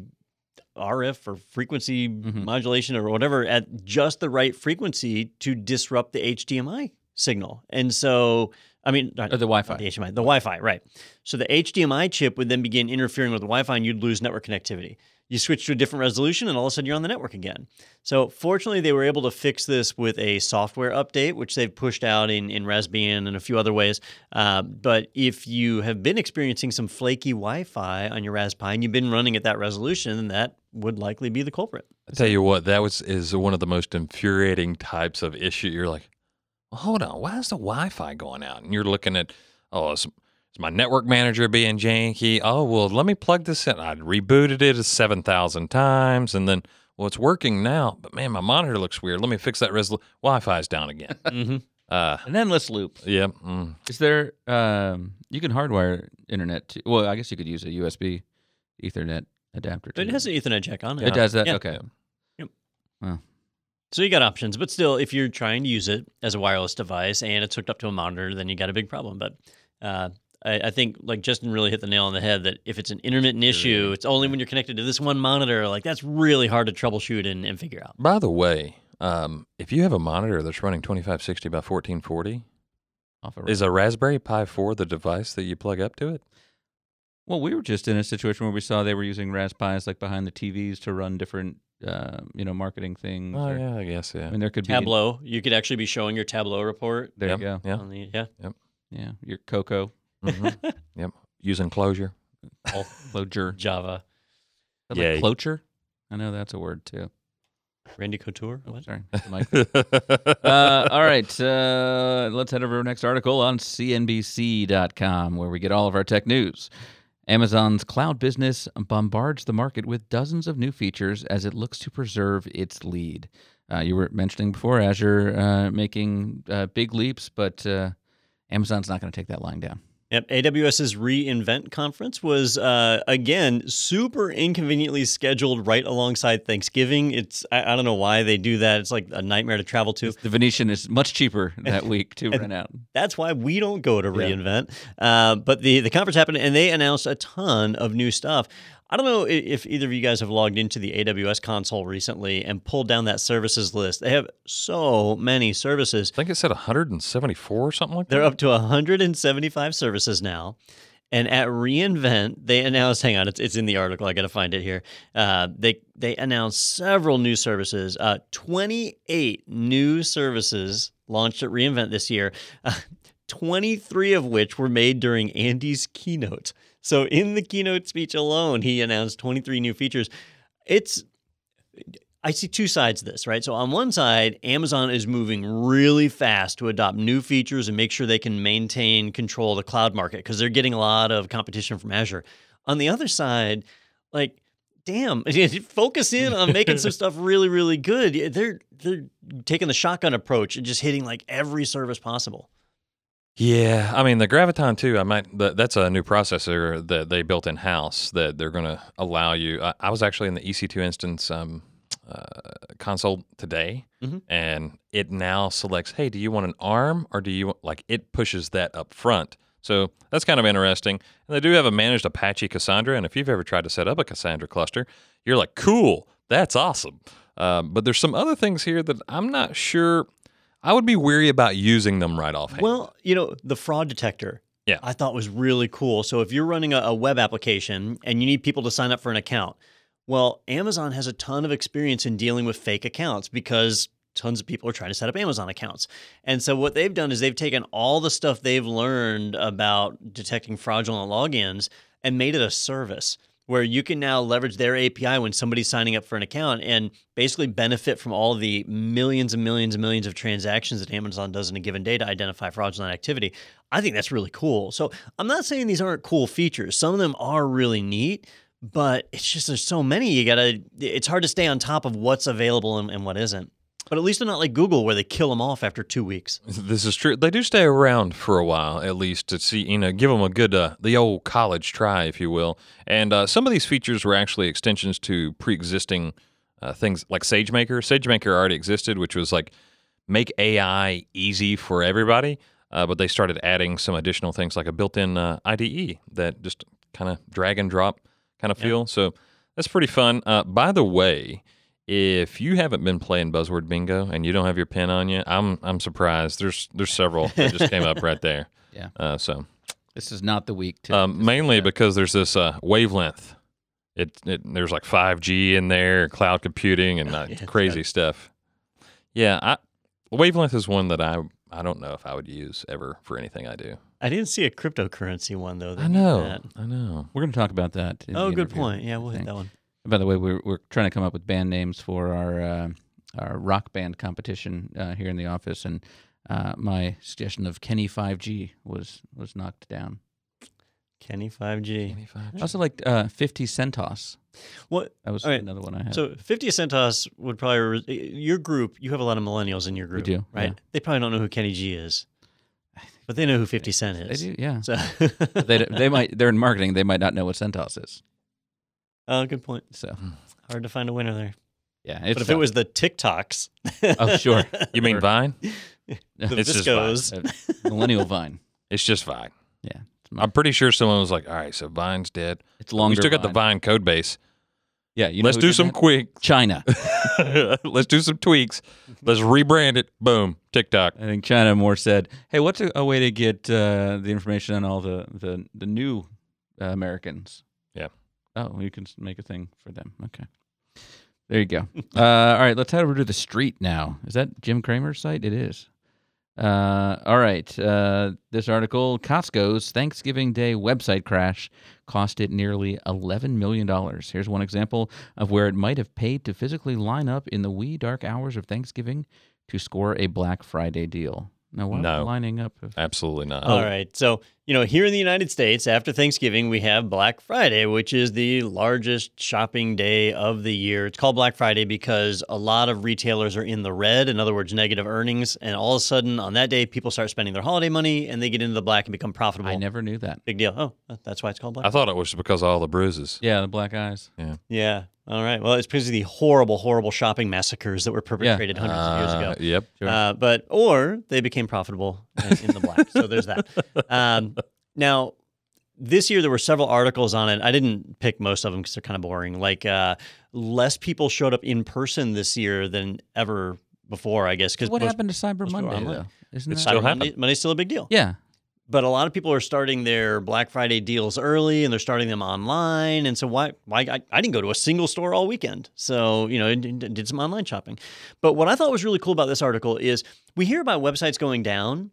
S3: RF or frequency
S1: Mhm.
S3: modulation or whatever at just the right frequency to disrupt the HDMI signal. And so, I mean, not
S1: Or the Wi-Fi?
S3: the HDMI, the Wi-Fi, right? So the HDMI chip would then begin interfering with the Wi-Fi, and you'd lose network connectivity. You switch to a different resolution, and all of a sudden you're on the network again. So fortunately, they were able to fix this with a software update, which they've pushed out in in Raspbian and a few other ways. Uh, but if you have been experiencing some flaky Wi-Fi on your Raspberry and you've been running at that resolution, then that would likely be the culprit.
S2: I tell you what, that was is one of the most infuriating types of issue. You're like, well, hold on, why is the Wi-Fi going out? And you're looking at, oh, is, is my network manager being janky? Oh, well, let me plug this in. I rebooted it seven thousand times, and then, well, it's working now, but man, my monitor looks weird. Let me fix that resolution. Wi-Fi's down again.
S3: mm-hmm.
S2: uh,
S1: An endless loop.
S2: yeah, mm,
S1: Is there? Um, you can hardwire internet. To, well, I guess you could use a USB Ethernet adapter.
S3: But it has an Ethernet jack on it.
S1: It does that.
S3: Yeah.
S1: Okay.
S3: So you got options, but still, if you're trying to use it as a wireless device and it's hooked up to a monitor, then you got a big problem. But uh, I, I think like Justin really hit the nail on the head that if it's an intermittent issue, it's only when you're connected to this one monitor. Like that's really hard to troubleshoot and, and figure out.
S2: By the way, um, if you have a monitor that's running 2560 by 1440,
S1: Off a
S2: is a Raspberry Pi 4 the device that you plug up to it?
S1: Well, we were just in a situation where we saw they were using Raspberries like behind the TVs to run different, uh, you know, marketing things.
S2: Oh
S1: or-
S2: yeah, I guess yeah.
S1: I mean, there could be
S3: Tableau, you could actually be showing your Tableau report.
S1: There
S2: Yep,
S1: you go.
S2: Yeah.
S3: The, yeah.
S1: Yeah, your Coco,
S2: mhm, yep. Using closure.
S1: Clojure.
S3: Java.
S1: Is like Cloture? I know that's a word too.
S3: Randy Couture.
S1: Oh,
S3: What?
S1: sorry, Mike. uh, all right, uh, let's head over to our next article on CNBC.com, where we get all of our tech news. Amazon's cloud business bombards the market with dozens of new features as it looks to preserve its lead. Uh, you were mentioning before Azure uh, making uh, big leaps, but uh, Amazon's not going to take that lying down.
S3: Yep, AWS's reInvent conference was uh, again super inconveniently scheduled right alongside Thanksgiving. It's I, I, don't know why they do that. It's like a nightmare to travel to.
S1: The Venetian is much cheaper that week to rent out.
S3: That's why we don't go to reInvent. Yeah. Uh, but the the conference happened and they announced a ton of new stuff. I don't know if either of you guys have logged into the AWS console recently and pulled down that services list. They have so many services.
S2: I think it said 174 or something like
S3: They're
S2: that.
S3: They're up to 175 services now. And at reInvent, they announced. Hang on, it's, it's in the article. I got to find it here. Uh, they they announced several new services. Uh, 28 new services launched at reInvent this year. Uh, 23 of which were made during Andy's keynote. So in the keynote speech alone, he announced 23 new features. It's I see two sides to this, right? So on one side, Amazon is moving really fast to adopt new features and make sure they can maintain control of the cloud market because they're getting a lot of competition from Azure. On the other side, like damn, focus in on making some stuff really, really good. They're they're taking the shotgun approach and just hitting like every service possible.
S2: Yeah, I mean the Graviton2. I might. That's a new processor that they built in house that they're going to allow you. I, I, was actually in the EC2 instance um, uh, console today, mm-hmm. and it now selects, "Hey, do you want an ARM or do you want, like?" It pushes that up front. So that's kind of interesting. And they do have a managed Apache Cassandra, and if you've ever tried to set up a Cassandra cluster, you're like, "Cool, that's awesome." Uh, but there's some other things here that I'm not sure I would be weary about using them right off.
S3: Well, you know, the fraud detector.
S2: Yeah.
S3: I thought was really cool. So if you're running a, a web application and you need people to sign up for an account, well, Amazon has a ton of experience in dealing with fake accounts because tons of people are trying to set up Amazon accounts. And so what they've done is they've taken all the stuff they've learned about detecting fraudulent logins and made it a service where you can now leverage their API when somebody's signing up for an account and basically benefit from all the millions and millions and millions of transactions that Amazon does in a given day to identify fraudulent activity. I think that's really cool. So I'm not saying these aren't cool features. Some of them are really neat, but it's just there's so many. You gotta. It's hard to stay on top of what's available and, and what isn't. But at least they're not like Google where they kill them off after two weeks.
S2: This is true. They do stay around for a while, at least to see, you know, give them a good, uh, the old college try, if you will. And uh, some of these features were actually extensions to pre existing uh, things like SageMaker. SageMaker already existed, which was like make AI easy for everybody. Uh, but they started adding some additional things like a built in uh, IDE that just kind of drag and drop kind of feel. So that's pretty fun. Uh, by the way, if you haven't been playing Buzzword Bingo and you don't have your pen on you, I'm I'm surprised. There's there's several that just came up right there.
S1: Yeah.
S2: Uh, so
S1: this is not the week to
S2: um, mainly because there's this uh, wavelength. It, it there's like 5G in there, cloud computing, and uh, yeah, crazy right. stuff. Yeah, I, wavelength is one that I I don't know if I would use ever for anything I do.
S3: I didn't see a cryptocurrency one though.
S2: I know. I know.
S1: We're going to talk about that.
S3: oh, good point. Yeah, we'll hit that one.
S1: By the way, we're we're trying to come up with band names for our uh, our rock band competition uh, here in the office, and uh, my suggestion of Kenny Five G was was knocked down.
S3: Kenny Five G.
S1: I also like uh, Fifty Centos.
S3: What
S1: that was right. another one I had.
S3: So Fifty Centos would probably re- your group. You have a lot of millennials in your group.
S1: We do,
S3: right?
S1: Yeah.
S3: They probably don't know who Kenny G is. But they know who Fifty Cent is.
S1: They do, yeah. So they they might they're in marketing. They might not know what Centos is.
S3: Oh, good point.
S1: So
S3: hmm. hard to find a winner there.
S1: Yeah,
S3: but if tough. it was the TikToks,
S1: oh sure,
S2: you mean Vine?
S3: the it's Viscos,
S1: just Vine. millennial Vine.
S2: It's just Vine.
S1: Yeah,
S2: I'm pretty sure someone was like, "All right, so Vine's dead.
S1: It's longer.
S2: We still
S1: got
S2: the Vine code base.
S1: Yeah, you
S2: know let's do some
S1: that?
S2: quick
S1: China.
S2: let's do some tweaks. Let's rebrand it. Boom, TikTok.
S1: I think China more said, "Hey, what's a, a way to get uh, the information on all the the the new uh, Americans?" Oh, you can make a thing for them. Okay. There you go. uh, all right, let's head over to the street now. Is that Jim Cramer's site? It is. Uh, all right. Uh, this article Costco's Thanksgiving Day website crash cost it nearly $11 million. Here's one example of where it might have paid to physically line up in the wee dark hours of Thanksgiving to score a Black Friday deal. No, what
S2: No.
S1: lining up. Of,
S2: Absolutely not.
S3: All right. So, you know, here in the United States, after Thanksgiving, we have Black Friday, which is the largest shopping day of the year. It's called Black Friday because a lot of retailers are in the red, in other words, negative earnings. And all of a sudden, on that day, people start spending their holiday money and they get into the black and become profitable.
S1: I never knew that.
S3: Big deal. Oh, that's why it's called Black
S2: I thought it was because of all the bruises.
S1: Yeah, the black eyes.
S3: Yeah. Yeah. All right. Well, it's because of the horrible, horrible shopping massacres that were perpetrated hundreds of years
S2: Uh,
S3: ago.
S2: Yep.
S1: Sure.
S3: Uh, but or they became profitable in, in the black. so there's that. Um, now, this year there were several articles on it. I didn't pick most of them because they're kind of boring. Like uh, less people showed up in person this year than ever before. I guess because
S1: what happened to Cyber Monday though? Isn't
S2: It's
S1: that
S2: still
S3: Monday. Monday's still a big deal.
S1: yeah?
S3: But a lot of people are starting their Black Friday deals early, and they're starting them online. And so why? Why I, I didn't go to a single store all weekend. So you know, d- d- did some online shopping. But what I thought was really cool about this article is we hear about websites going down,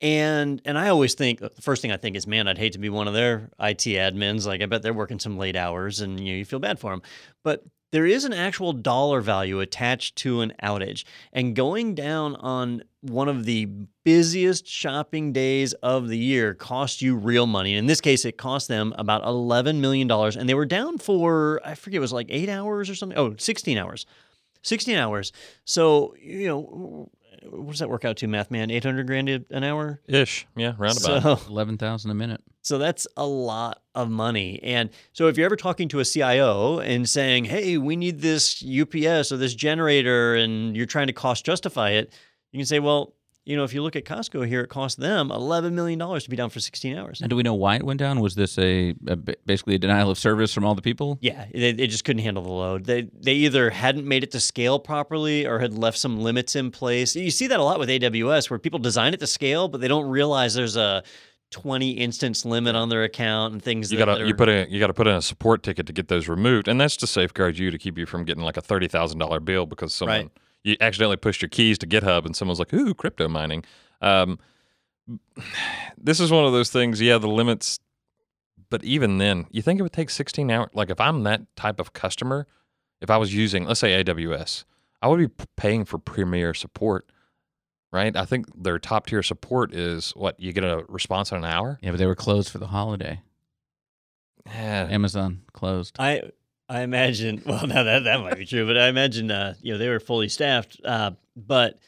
S3: and and I always think the first thing I think is, man, I'd hate to be one of their IT admins. Like I bet they're working some late hours, and you know, you feel bad for them. But there is an actual dollar value attached to an outage, and going down on one of the busiest shopping days of the year cost you real money. In this case, it cost them about $11 million, and they were down for, I forget, it was like eight hours or something. Oh, 16 hours. 16 hours. So, you know, what does that work out to, math man? 800 grand an hour?
S2: Ish. Yeah. Roundabout.
S3: So,
S1: Eleven thousand a minute.
S3: so that's a lot of money. And so if you're ever talking to a CIO and saying, hey, we need this UPS or this generator, and you're trying to cost justify it, you can say, well, you know, if you look at Costco here, it cost them $11 million to be down for 16 hours.
S1: And do we know why it went down? Was this a, a basically a denial of service from all the people?
S3: Yeah, they, they just couldn't handle the load. They they either hadn't made it to scale properly or had left some limits in place. You see that a lot with AWS where people design it to scale, but they don't realize there's a 20 instance limit on their account and things
S2: You gotta you put a you gotta put in a support ticket to get those removed, and that's to safeguard you to keep you from getting like a thirty thousand dollar bill because someone
S3: Right.
S2: You accidentally pushed your keys to GitHub and someone's like, "Ooh, crypto mining." Um, this is one of those things. Yeah, the limits, but even then, you think it would take sixteen hours? Like if I'm that type of customer, if I was using, let's say AWS, I would be paying for premier support. Right, I think their top tier support is what you get a response in an hour.
S1: Yeah, but they were closed for the holiday.
S2: Yeah,
S1: Amazon closed.
S3: I I imagine. Well, now that that might be true, but I imagine uh, you know they were fully staffed. Uh, but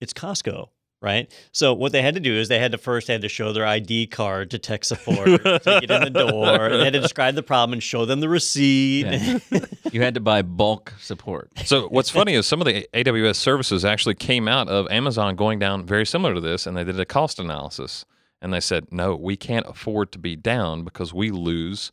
S3: it's Costco, right? So what they had to do is they had to first they had to show their ID card to tech support to get in the door. And they had to describe the problem and show them the receipt.
S1: Yeah. You had to buy bulk support.
S2: So what's funny is some of the AWS services actually came out of Amazon going down very similar to this, and they did a cost analysis, and they said, no, we can't afford to be down because we lose.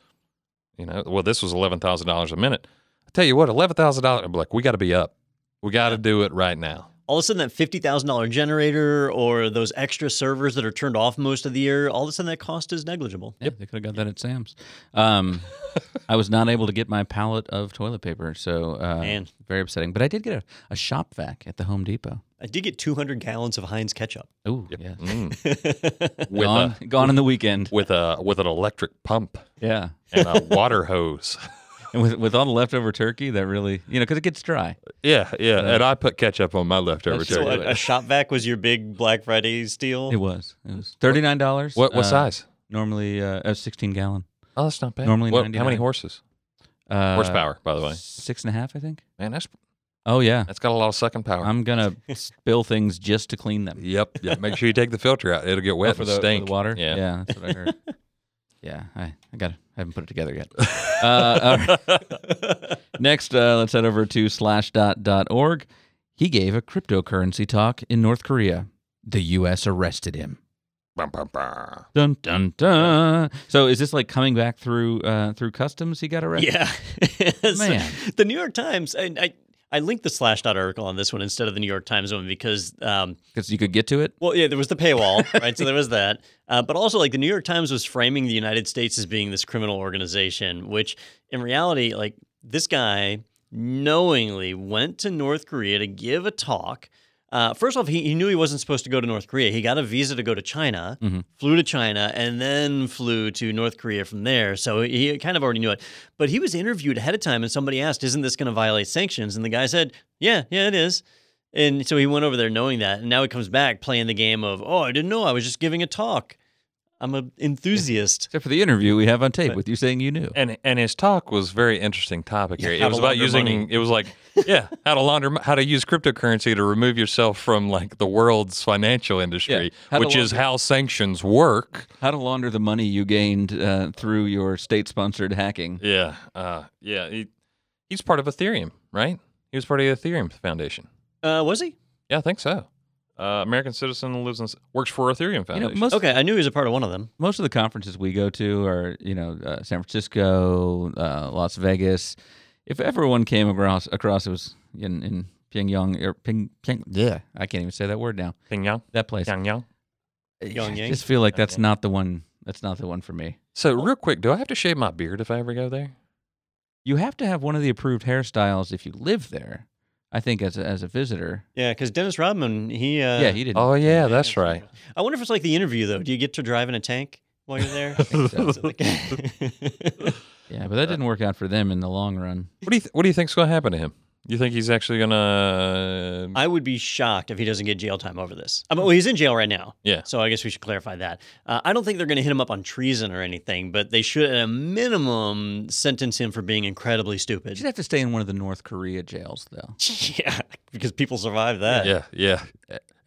S2: You know, well, this was eleven thousand dollars a minute. I tell you what, eleven thousand dollars. I'm like, we got to be up. We got to do it right now.
S3: All of a sudden, that fifty thousand dollar generator or those extra servers that are turned off most of the year, all of a sudden that cost is negligible.
S1: Yeah, they could have got that at Sam's. Um, I was not able to get my pallet of toilet paper, so uh,
S3: Man.
S1: very upsetting. But I did get a, a shop vac at the Home Depot.
S3: I did get two hundred gallons of Heinz ketchup.
S1: Oh, yeah.
S2: Mm.
S1: Gone,
S2: a
S1: gone in the weekend.
S2: with a with an electric pump
S1: Yeah.
S2: and a water hose.
S1: And with, with all the leftover turkey, that really, you know, because it gets dry.
S2: Yeah, yeah, and I put ketchup on my leftover
S1: That's
S3: so
S2: turkey.
S3: a, a shop vac was your big Black Friday steal.
S1: It was. It was $39.
S2: What what
S1: uh,
S2: size?
S1: Normally uh, a 16 gallon.
S2: Oh, that's not bad.
S1: normally
S2: What- how many horses?
S1: Uh,
S2: Horsepower, by the way.
S1: Six and a half, I think.
S2: Man, that's
S1: Oh, yeah.
S2: that's got a lot of sucking power.
S1: I'm going to spill things just to clean them.
S2: Yep. yep. Make sure you take the filter out. It'll get
S1: Oh,
S2: wet
S1: for
S2: and
S1: the, for
S2: stink.
S1: the water.
S2: Yeah.
S1: yeah, that's what I heard. yeah, I, I got, I haven't put it together yet. uh, right. Next, uh, let's head over to slashdot.org. He gave a cryptocurrency talk in North Korea. The U.S. arrested him. Dun dun dun. So is this like coming back through uh, through customs? He got arrested.
S3: Yeah,
S1: Man.
S3: the New York Times. I, I I linked the Slashdot article on this one instead of the New York Times one because, um,
S1: because you could get to it.
S3: well, yeah, there was the paywall, right? so there was that, uh, but also like the New York Times was framing the United States as being this criminal organization, which in reality, like this guy knowingly went to North Korea to give a talk. Uh, first off, he, he knew he wasn't supposed to go to North Korea. He got a visa to go to China,
S1: Mhm.
S3: flew to China, and then flew to North Korea from there. So he kind of already knew it. But he was interviewed ahead of time, and somebody asked, Isn't this going to violate sanctions? And the guy said, Yeah, yeah, it is. And so he went over there knowing that, and now he comes back playing the game of, oh, I didn't know, I was just giving a talk. I'm an enthusiast.
S1: Except for the interview we have on tape
S3: But-
S1: with you saying you knew.
S2: And and his talk was very interesting topic
S3: Yeah,
S2: here.
S3: how
S2: it was about using.
S3: money.
S2: It was like yeah, how to launder, how to use cryptocurrency to remove yourself from like the world's financial industry,
S1: how to
S2: which is how sanctions work.
S1: How to launder the money you gained uh, through your state-sponsored hacking.
S2: Yeah, uh, yeah. He, he's part of Ethereum, right? He was part of the Ethereum Foundation.
S3: Uh, was he?
S2: Yeah, I think so. Uh, American citizen lives in works for Ethereum
S1: You know,
S2: Foundation.
S1: most
S3: Okay, I knew he was a part of one of them.
S1: most of the conferences we go to are you know uh, San Francisco, uh, Las Vegas. If everyone came across across it was in, in Pyongyang or Ping, Pyong, yeah, I can't even say that word now.
S2: Pyongyang,
S1: That place.
S2: Pyongyang.
S1: I just feel like that's not the one. That's not the one for me.
S2: So real quick, do I have to shave my beard if I ever go there?
S1: You have to have one of the approved hairstyles if you live there. I think as a, as a visitor.
S3: Yeah, because Dennis Rodman, he. Uh,
S1: yeah, he didn't.
S2: Oh yeah, that's right.
S3: I wonder if it's like the interview though. Do you get to drive in a tank while you're there?
S1: Yeah, but that didn't work out for them in the long run.
S2: What do you th- What do you think's going to happen to him? You think he's actually going to?
S3: I would be shocked if he doesn't get jail time over this. I mean, well, he's in jail right now.
S2: Yeah.
S3: So I guess we should clarify that. Uh, I don't think they're going to hit him up on treason or anything, but they should, at a minimum, sentence him for being incredibly stupid.
S1: He'd have to stay in one of the North Korea jails, though.
S3: yeah, because people survive that.
S2: Yeah, yeah.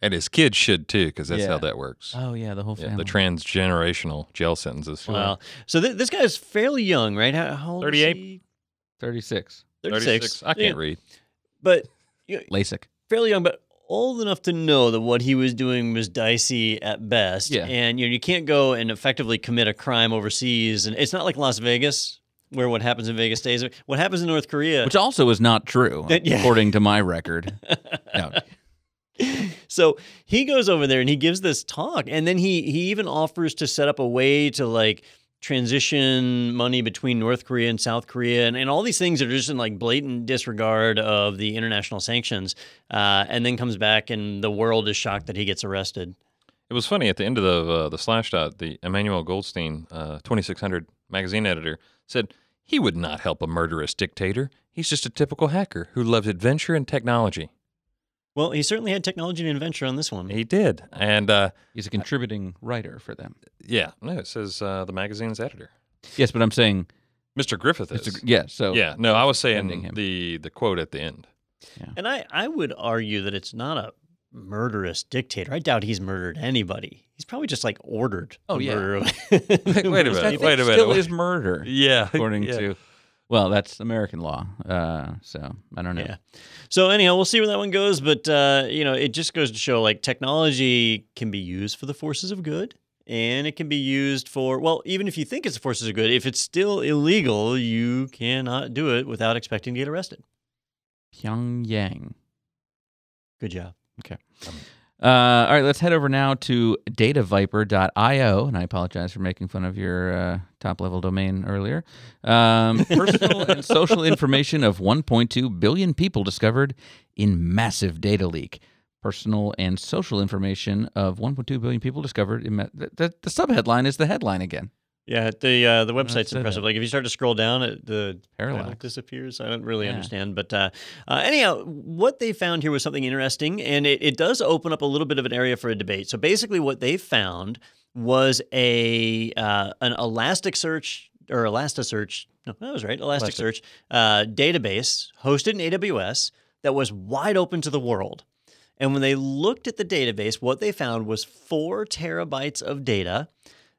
S2: And his kids should too, because that's
S1: Yeah.
S2: how that works.
S1: Oh yeah, the whole
S2: Yeah, the transgenerational jail sentences.
S3: Well, so th- this guy's fairly young, right? How, how old is
S2: 38?
S3: he?
S1: Thirty-six.
S3: 36.
S2: I can't
S3: Yeah,
S2: read.
S3: But you know,
S1: LASIK.
S3: fairly young, but old enough to know that what he was doing was dicey at best.
S1: Yeah.
S3: And you know, you can't go and effectively commit a crime overseas. And it's not like Las Vegas, where what happens in Vegas stays. What happens in North Korea.
S1: which also is not true,
S3: That- yeah.
S1: according to my record. No,
S3: so he goes over there and he gives this talk, and then he he even offers to set up a way to like transition money between North Korea and South Korea, and, and all these things that are just in like blatant disregard of the international sanctions. Uh, and then comes back, and the world is shocked that he gets arrested.
S2: It was funny at the end of the uh, the slash dot. The Emmanuel Goldstein, uh, twenty six hundred magazine editor, said he would not help a murderous dictator. He's just a typical hacker who loves adventure and technology.
S3: Well, he certainly had technology and adventure on this one.
S2: He did, and uh,
S1: he's a contributing writer for them.
S2: yeah, no, it says uh, the magazine's editor,
S1: Yes, but I'm saying,
S2: Mr. Griffith is.
S1: it's a, yeah. So
S2: yeah, no, I was saying
S1: him.
S2: the the quote at the end.
S3: And I, I would argue that it's not a murderous dictator. I doubt he's murdered anybody. He's probably just like ordered.
S1: Oh,
S3: the
S1: yeah.
S3: murder of-
S2: Wait a minute,
S1: think
S2: wait a minute.
S1: Still is murder,
S2: Yeah,
S1: according
S2: yeah.
S1: to. Well, that's American law. Uh, so I don't know.
S3: Yeah. So anyhow, we'll see where that one goes. But uh, you know, it just goes to show like technology can be used for the forces of good. And it can be used for well, even if you think it's the forces of good, if it's still illegal, you cannot do it without expecting to get arrested.
S1: Pyongyang.
S3: Good job.
S1: Uh, all right, let's head over now to dataviper.io. And I apologize for making fun of your uh, top level domain earlier. Um, personal and social information of 1.2 billion people discovered in massive data leak. Personal and social information of 1.2 billion people discovered in. Ma- the, the, the subheadline is the headline again.
S3: Yeah, the uh, the website's
S1: say
S3: impressive.
S1: that.
S3: Like if you start to scroll down, it, the
S1: Parallax.
S3: disappears. I don't really
S1: Yeah.
S3: understand, but uh, uh, anyhow, what they found here was something interesting, and it, it does open up a little bit of an area for a debate. So basically, what they found was a uh, an Elasticsearch or Elasticsearch. No, that was right. Elasticsearch uh, database hosted in AWS that was wide open to the world. And when they looked at the database, what they found was four terabytes of data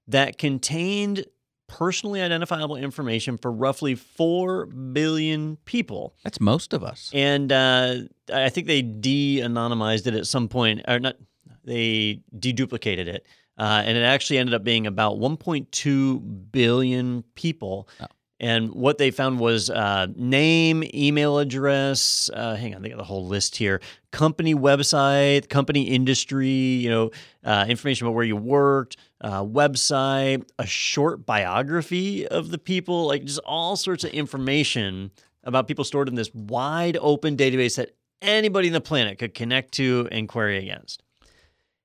S3: that contained personally identifiable information for roughly 4 billion people.
S1: That's most of us.
S3: And uh, I think they de anonymized it at some point, or not, they deduplicated it. Uh, and it actually ended up being about 1.2 billion people.
S1: Oh.
S3: And what they found was uh, name, email address. Uh, hang on, they got the whole list here. Company website, company industry. You know, uh, information about where you worked, uh, website, a short biography of the people, like just all sorts of information about people stored in this wide open database that anybody on the planet could connect to and query against.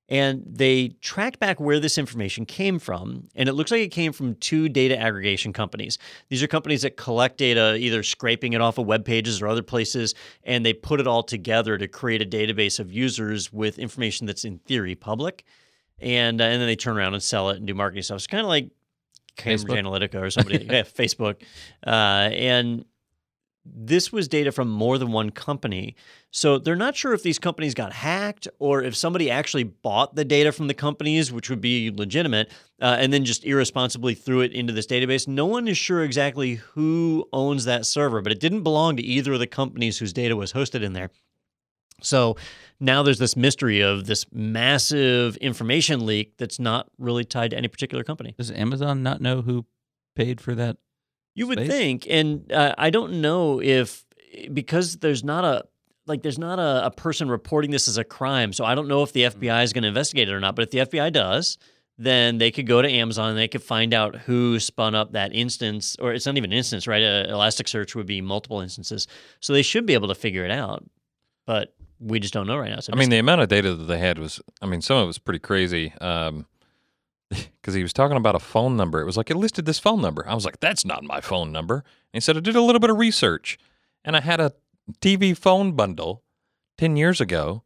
S3: And they tracked back where this information came from. And it looks like it came from two data aggregation companies. These are companies that collect data, either scraping it off of web pages or other places, and they put it all together to create a database of users with information that's in theory public. And, uh, and then they turn around and sell it and do marketing stuff. It's kind of like Cambridge
S1: Facebook?
S3: Analytica or somebody, yeah, Facebook. Uh, and this was data from more than one company. So they're not sure if these companies got hacked or if somebody actually bought the data from the companies, which would be legitimate, uh, and then just irresponsibly threw it into this database. No one is sure exactly who owns that server, but it didn't belong to either of the companies whose data was hosted in there. So now there's this mystery of this massive information leak that's not really tied to any particular company.
S1: Does Amazon not know who paid for that?
S3: You would
S1: space?
S3: think, and uh, I don't know if because there's not a like there's not a, a person reporting this as a crime, so I don't know if the FBI is going to investigate it or not. But if the FBI does, then they could go to Amazon and they could find out who spun up that instance, or it's not even an instance, right? Uh, Elasticsearch would be multiple instances, so they should be able to figure it out. But we just don't know right now. So
S2: I mean, the amount of data that they had was, I mean, some of it was pretty crazy. Um, because he was talking about a phone number. It was like it listed this phone number. I was like, "That's not my phone number." And he said, "I did a little bit of research, and I had a TV phone bundle ten years ago,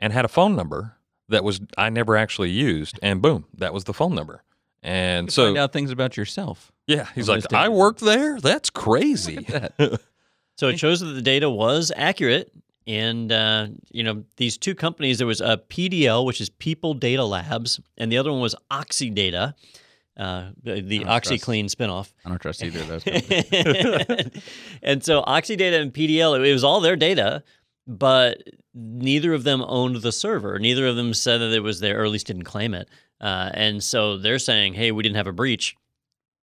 S2: and had a phone number that was I never actually used, and boom, that was the phone number." And
S1: You
S2: so,
S1: find out things about yourself.
S2: yeah, he's like, "I worked there. That's crazy."
S1: That.
S3: So it shows that the data was accurate. And, uh, you know, these two companies, there was a PDL, which is People Data Labs, and the other one was Oxydata, uh, the the
S1: I don't trust-
S3: OxyClean spinoff.
S1: I don't trust either of those. companies.
S3: and so Oxydata and PDL, it was all their data, but neither of them owned the server. Neither of them said that it was there, or at least didn't claim it. Uh, and so they're saying, hey, we didn't have a breach,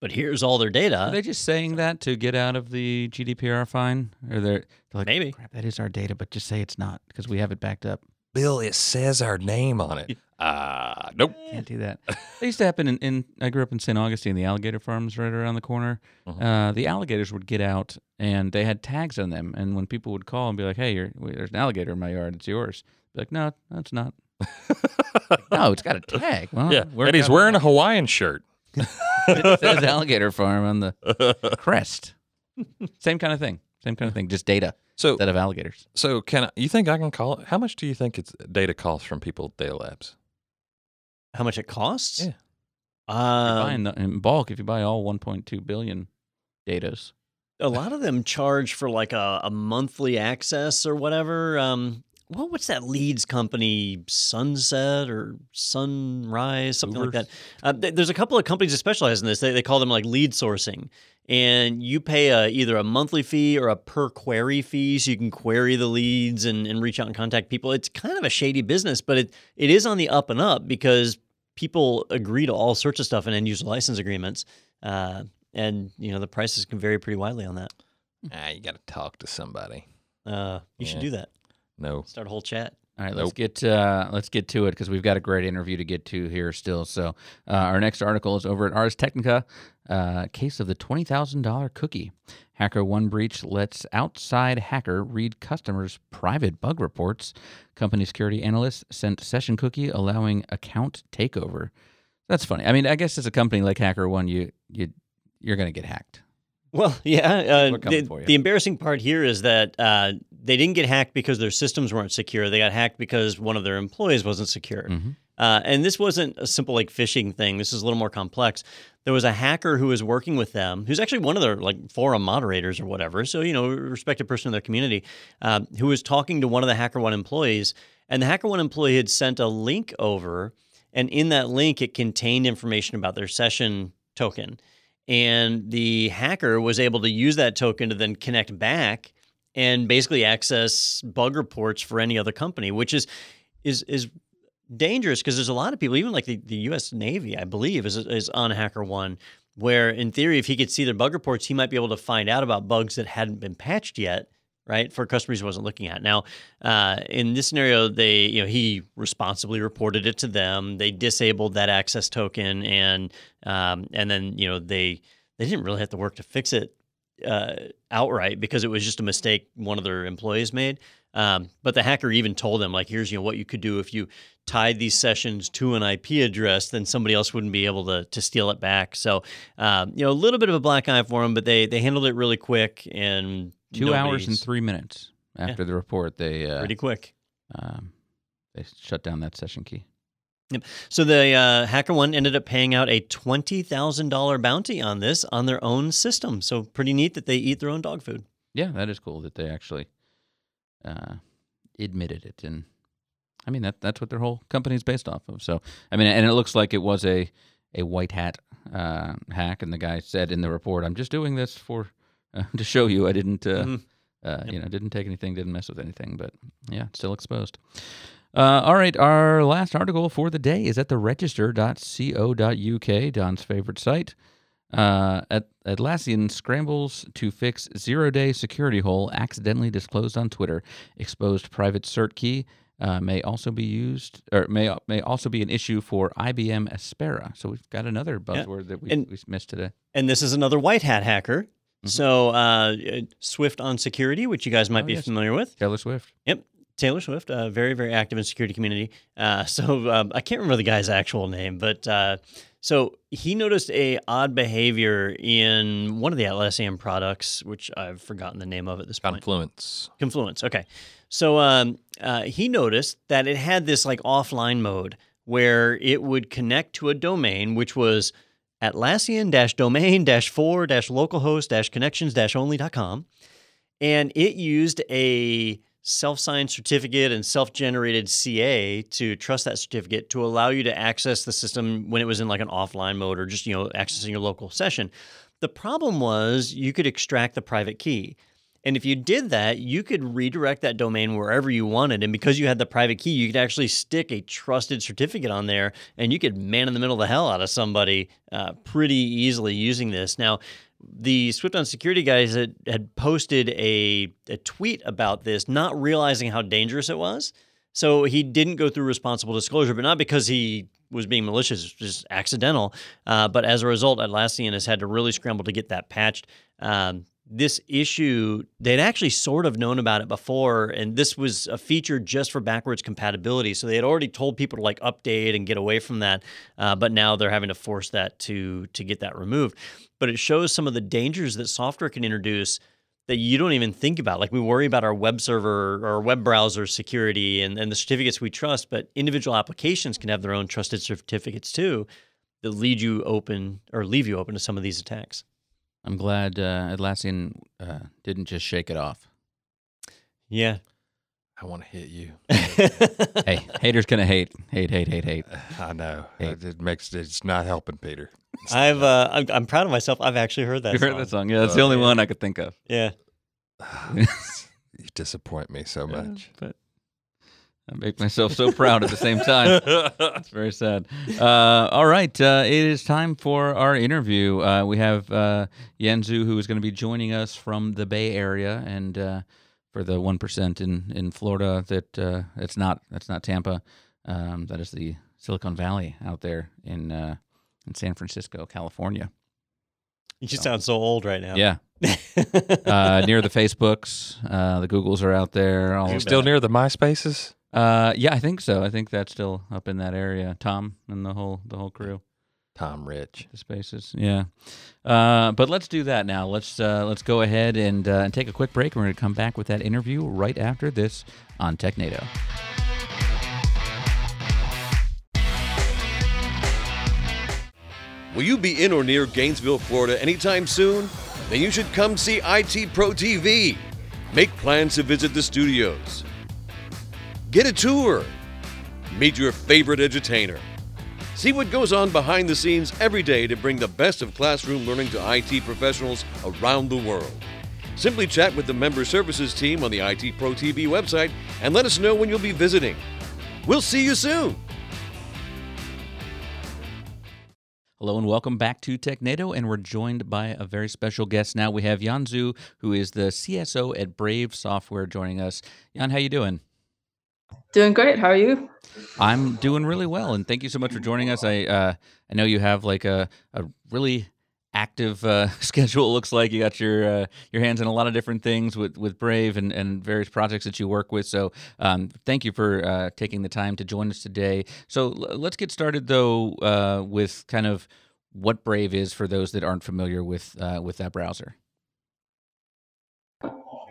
S3: but here's all their data.
S1: Are they just saying that to get out of the GDPR fine? Or they're, they're like,
S3: Maybe.
S1: crap, that is our data, but just say it's not because we have it backed up.
S2: Bill, it says our name on it. Ah, nope.
S1: Can't do that. That used to happen in, in I grew up in St. Augustine. The alligator farms right around the corner.
S2: Mhm.
S1: Uh, the alligators would get out and they had tags on them. And when people would call and be like, "Hey, you're, there's an alligator in my yard. It's yours," be like, "No, that's it's not. no, it's got a tag." Well,
S2: Yeah, and he's wearing a Hawaiian shirt.
S1: It says alligator farm on the crest. Same kind of thing. Same kind of thing. Just data
S2: So,
S1: instead of alligators.
S2: so can I, you think I can call it? How much do you think it's data costs from people at Data Labs?
S3: How much it costs?
S2: Yeah.
S1: You're
S3: Um,
S1: buying the, in bulk if you buy all 1.2 billion datas.
S3: a lot of them charge for like a, a monthly access or whatever. Um, well, what's that leads company? Sunset or Sunrise, something like that. Uh, th- there's a couple of companies that specialize in this. They, they call them like lead sourcing. And you pay a, either a monthly fee or a per query fee, so you can query the leads and, and reach out and contact people. It's kind of a shady business, but it, it is on the up and up because people agree to all sorts of stuff in end user license agreements. Uh, and you know the prices can vary pretty widely on that.
S2: Ah, you got to talk to somebody.
S3: Uh, you should do that.
S2: No.
S3: Start a whole chat.
S1: All right, let's
S2: Nope.
S1: get uh, let's get to it because we've got a great interview to get to here still. So uh, our next article is over at Ars Technica, uh, case of the twenty thousand dollar cookie. Hacker one breach lets outside hacker read customers' private bug reports. Company security analysts sent session cookie allowing account takeover. That's funny. I mean, I guess as a company like Hacker One, you you you're gonna get hacked.
S3: Well, yeah. Uh, the, the embarrassing part here is that uh, they didn't get hacked because their systems weren't secure. They got hacked because one of their employees wasn't secure.
S1: Mhm.
S3: Uh, and this wasn't a simple like phishing thing. This is a little more complex. There was a hacker who was working with them, who's actually one of their like forum moderators or whatever. So you know, a respected person in their community, um, who was talking to one of the Hacker One employees, and the Hacker One employee had sent a link over, and in that link it contained information about their session token, and the hacker was able to use that token to then connect back and basically access bug reports for any other company, which is is is dangerous because there's a lot of people, even like the, the U.S. Navy, I believe, is is on Hacker One, where in theory, if he could see their bug reports, he might be able to find out about bugs that hadn't been patched yet, right, for customers he wasn't looking at. Now, uh, in this scenario, they you know he responsibly reported it to them. They disabled that access token, and um, and then you know they they didn't really have to work to fix it uh, outright because it was just a mistake one of their employees made. Um, but the hacker even told them, like, here's you know what you could do if you tied these sessions to an IP address, then somebody else wouldn't be able to to steal it back. So, um, you know, a little bit of a black eye for them, but they they handled it really quick and
S1: Two hours and three minutes after the report, they uh,
S3: pretty quick.
S1: um, they shut down that session key.
S3: So the uh, hacker one ended up paying out a twenty thousand dollar bounty on this on their own system. So pretty neat that they eat their own dog food.
S1: Yeah, that is cool that they actually uh, admitted it, and I mean that that's what their whole company is based off of. So I mean, and it looks like it was a a white hat uh, hack, and the guy said in the report, "I'm just doing this for uh, to show you I didn't." Uh,
S3: Mhm.
S1: uh, You know, didn't take anything, didn't mess with anything, but yeah, still exposed. Uh, all right, our last article for the day is at the register.co.uk, Don's favorite site. Uh, at Atlassian scrambles to fix zero-day security hole accidentally disclosed on Twitter. Exposed private cert key uh, may also be used, or may may also be an issue for IBM Aspera. So we've got another buzzword that we,
S3: And-
S1: we missed today.
S3: And this is another white hat hacker.
S1: Mhm.
S3: So uh, Swift on security, which you guys might
S1: Oh,
S3: be
S1: yes.
S3: familiar with.
S1: Taylor Swift. Yep.
S3: Taylor Swift, uh, very very active in security community. Uh, so um, I can't remember the guy's actual name, but uh, so he noticed a odd behavior in one of the Atlassian products, which I've forgotten the name of at this point.
S2: Confluence.
S3: Confluence. Okay. So um, uh, he noticed that it had this like offline mode where it would connect to a domain, which was Atlassian domain 4 localhost connections only.com. And it used a self signed certificate and self generated CA to trust that certificate to allow you to access the system when it was in like an offline mode or just, you know, accessing your local session. The problem was you could extract the private key. And if you did that, you could redirect that domain wherever you wanted. And because you had the private key, you could actually stick a trusted certificate on there and you could man in the middle of the hell out of somebody uh, pretty easily using this. Now, the Swift on Security guys had, had posted a, a tweet about this, not realizing how dangerous it was. So he didn't go through responsible disclosure, but not because he was being malicious, just accidental. Uh, but as a result, Atlassian has had to really scramble to get that patched. Um, this issue, they'd actually sort of known about it before, and this was a feature just for backwards compatibility. So they had already told people to like update and get away from that, uh, but now they're having to force that to to get that removed. But it shows some of the dangers that software can introduce that you don't even think about. Like we worry about our web server or web browser security and, and the certificates we trust, but individual applications can have their own trusted certificates too that lead you open or leave you open to some of these attacks.
S1: I'm glad uh, Atlassian uh, didn't just shake it off.
S3: Yeah.
S2: I want to hit you.
S1: hey, haters gonna hate, hate, hate, hate, hate.
S2: I know.
S1: Hey.
S2: It makes it's not helping, Peter.
S3: I've uh, I'm, I'm proud of myself. I've actually heard that.
S1: You heard that song? Yeah, that's
S2: Oh,
S1: the only
S2: yeah.
S1: one I could think of.
S3: Yeah.
S2: you disappoint me so much.
S1: but I make myself so proud at the same time. It's very sad. Uh, all right, uh, it is time for our interview. Uh, we have uh, Yan Zhu, who is going to be joining us from the Bay Area, and uh, for the one percent in in Florida, that uh, it's not that's not Tampa. Um, that is the Silicon Valley out there in uh, in San Francisco, California.
S3: You just sound so old right now.
S1: Yeah, uh, near the Facebooks, uh, the Googles are out there. All
S2: Still
S1: that.
S2: near the MySpaces?
S1: Uh, yeah, I think so. I think that's still up in that area. Tom and the whole the whole crew.
S2: Tom Rich.
S1: The spaces, yeah. Uh, but let's do that now. Let's uh, let's go ahead and uh, and take a quick break. We're going to come back with that interview right after this on TechNado.
S4: Will you be in or near Gainesville, Florida anytime soon? Then you should come see IT Pro TV. Make plans to visit the studios. Get a tour. Meet your favorite edutainer. See what goes on behind the scenes every day to bring the best of classroom learning to IT professionals around the world. Simply chat with the member services team on the IT Pro TV website and let us know when you'll be visiting. We'll see you soon.
S1: Hello and welcome back to TechNado, and we're joined by a very special guest. Now we have Yan Zhu, who is the CSO at Brave Software, joining us. Yan, how you doing?
S5: Doing great. How are you?
S1: I'm doing really well, and thank you so much for joining us. I uh, I know you have like a, a really active uh, schedule It looks like. You got your uh, your hands in a lot of different things with, with Brave and, and various projects that you work with. So um, thank you for uh, taking the time to join us today. So l- let's get started though uh, with kind of what Brave is for those that aren't familiar with uh, with that browser.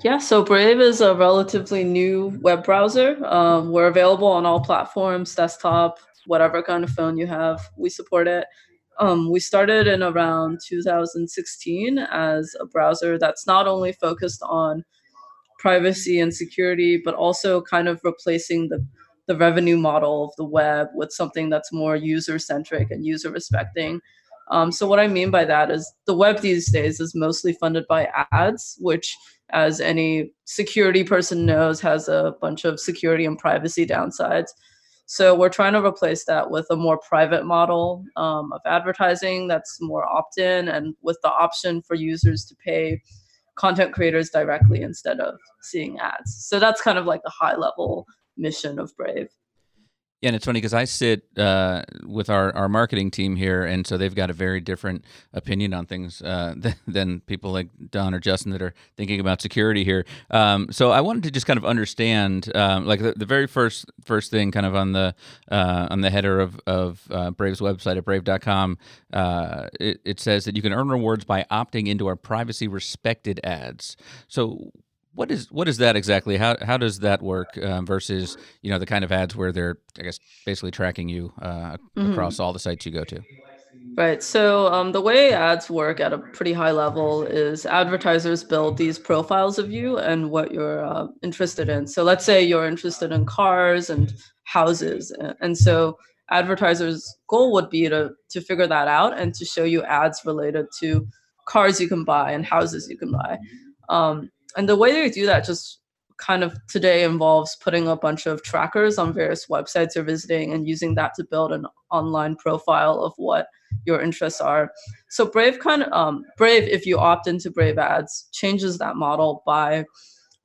S5: Yeah, so Brave is a relatively new web browser. Um, we're available on all platforms, desktop, whatever kind of phone you have, we support it. Um, we started in around 2016 as a browser that's not only focused on privacy and security, but also kind of replacing the, the revenue model of the web with something that's more user centric and user respecting. Um, so, what I mean by that is the web these days is mostly funded by ads, which, as any security person knows, has a bunch of security and privacy downsides. So we're trying to replace that with a more private model um, of advertising that's more opt-in and with the option for users to pay content creators directly instead of seeing ads. So that's kind of like the high level mission of Brave.
S1: Yeah, and it's funny because I sit uh, with our, our marketing team here, and so they've got a very different opinion on things uh, than, than, people like Don or Justin that are thinking about security here. Um, so I wanted to just kind of understand, um, like the, the, very first first thing, kind of on the uh, on the header of of uh, Brave's website at brave.com, uh, it, it says that you can earn rewards by opting into our privacy respected ads. So what is what is that exactly? How how does that work um, versus you know the kind of ads where they're I guess basically tracking you uh, mm-hmm. across all the sites you go to?
S5: Right. So um, the way ads work at a pretty high level is advertisers build these profiles of you and what you're uh, interested in. So let's say you're interested in cars and houses, and so advertisers' goal would be to to figure that out and to show you ads related to cars you can buy and houses you can buy. Um, and the way they do that just kind of today involves putting a bunch of trackers on various websites you're visiting and using that to build an online profile of what your interests are. So Brave kind of um, Brave, if you opt into Brave ads, changes that model by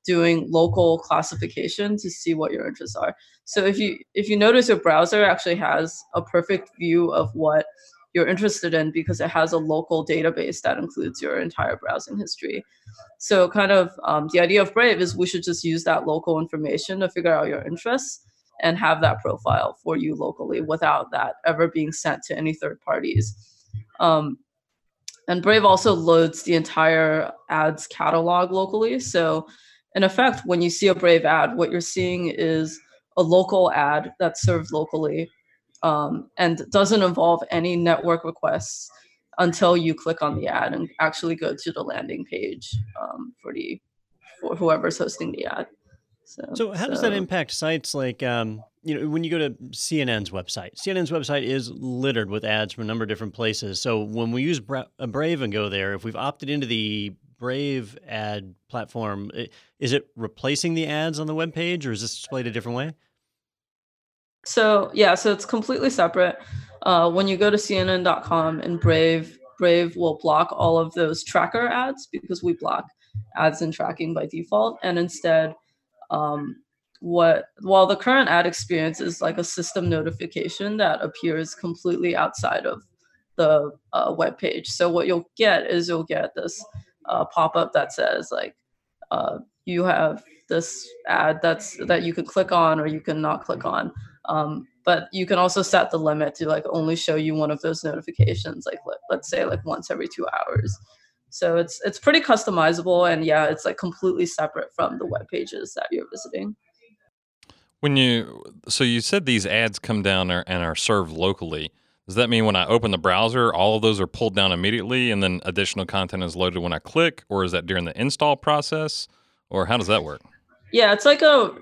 S5: doing local classification to see what your interests are. So if you if you notice your browser actually has a perfect view of what you're interested in because it has a local database that includes your entire browsing history. So, kind of um, the idea of Brave is we should just use that local information to figure out your interests and have that profile for you locally without that ever being sent to any third parties. Um, and Brave also loads the entire ads catalog locally. So, in effect, when you see a Brave ad, what you're seeing is a local ad that's served locally um, and doesn't involve any network requests until you click on the ad and actually go to the landing page um, for the for whoever's hosting the ad.
S3: So, so how so. does that impact sites like um, you know when you go to CNN's website? CNN's website is littered with ads from a number of different places. So when we use Bra- Brave and go there, if we've opted into the Brave ad platform, is it replacing the ads on the web page, or is this displayed a different way?
S5: So yeah, so it's completely separate. Uh, when you go to CNN.com and Brave, Brave will block all of those tracker ads because we block ads and tracking by default, and instead, um, what while the current ad experience is like a system notification that appears completely outside of the uh, web page. So what you'll get is you'll get this uh, pop up that says like uh, you have this ad that's that you can click on or you can not click on um, but you can also set the limit to like only show you one of those notifications, like let, let's say like once every two hours. So it's it's pretty customizable, and yeah, it's like completely separate from the web pages that you're visiting.
S2: When you so you said these ads come down and are served locally. Does that mean when I open the browser, all of those are pulled down immediately, and then additional content is loaded when I click, or is that during the install process, or how does that work?
S5: Yeah, it's like a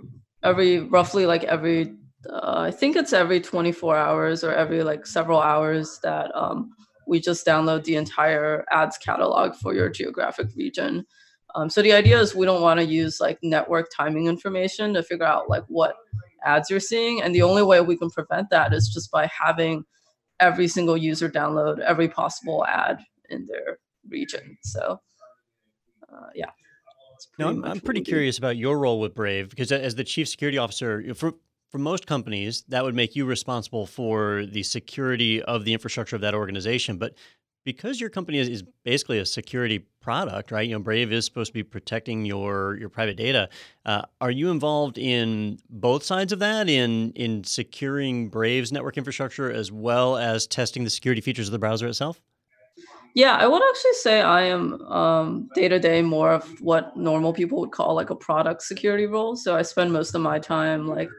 S5: every roughly like every uh, I think it's every 24 hours or every like several hours that um, we just download the entire ads catalog for your geographic region. Um, so the idea is we don't want to use like network timing information to figure out like what ads you're seeing, and the only way we can prevent that is just by having every single user download every possible ad in their region. So, uh, yeah.
S3: Now, I'm, I'm pretty curious about your role with Brave because as the chief security officer, for for most companies, that would make you responsible for the security of the infrastructure of that organization. But because your company is, is, basically a security product, right? You know, Brave is supposed to be protecting your your private data. Uh, are you involved in both sides of that, in in securing Brave's network infrastructure as well as testing the security features of the browser itself?
S5: Yeah, I would actually say I am day to day more of what normal people would call like a product security role. So I spend most of my time like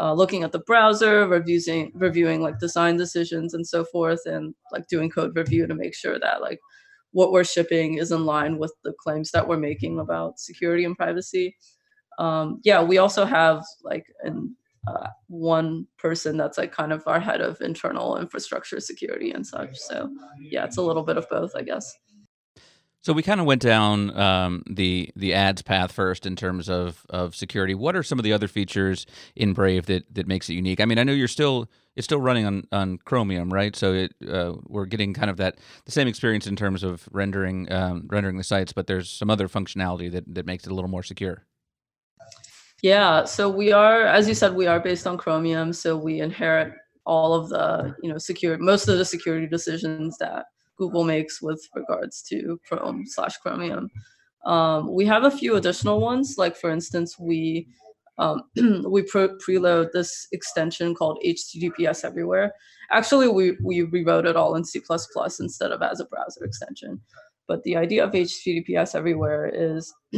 S5: uh, looking at the browser, reviewing reviewing like design decisions and so forth, and like doing code review to make sure that like what we're shipping is in line with the claims that we're making about security and privacy. Um, yeah, we also have like an uh, one person that's like kind of our head of internal infrastructure security and such. So yeah, it's a little bit of both, I guess.
S1: So we kind of went down um, the the ads path first in terms of of security. What are some of the other features in Brave that that makes it unique? I mean, I know you're still it's still running on, on Chromium, right? So it, uh, we're getting kind of that the same experience in terms of rendering um, rendering the sites, but there's some other functionality that that makes it a little more secure.
S5: Yeah, so we are, as you said, we are based on Chromium, so we inherit all of the, you know, secure most of the security decisions that Google makes with regards to Chrome slash Chromium. Um, we have a few additional ones, like for instance, we um, we pre- preload this extension called HTTPS Everywhere. Actually, we we rewrote it all in C++ instead of as a browser extension. But the idea of HTTPS everywhere is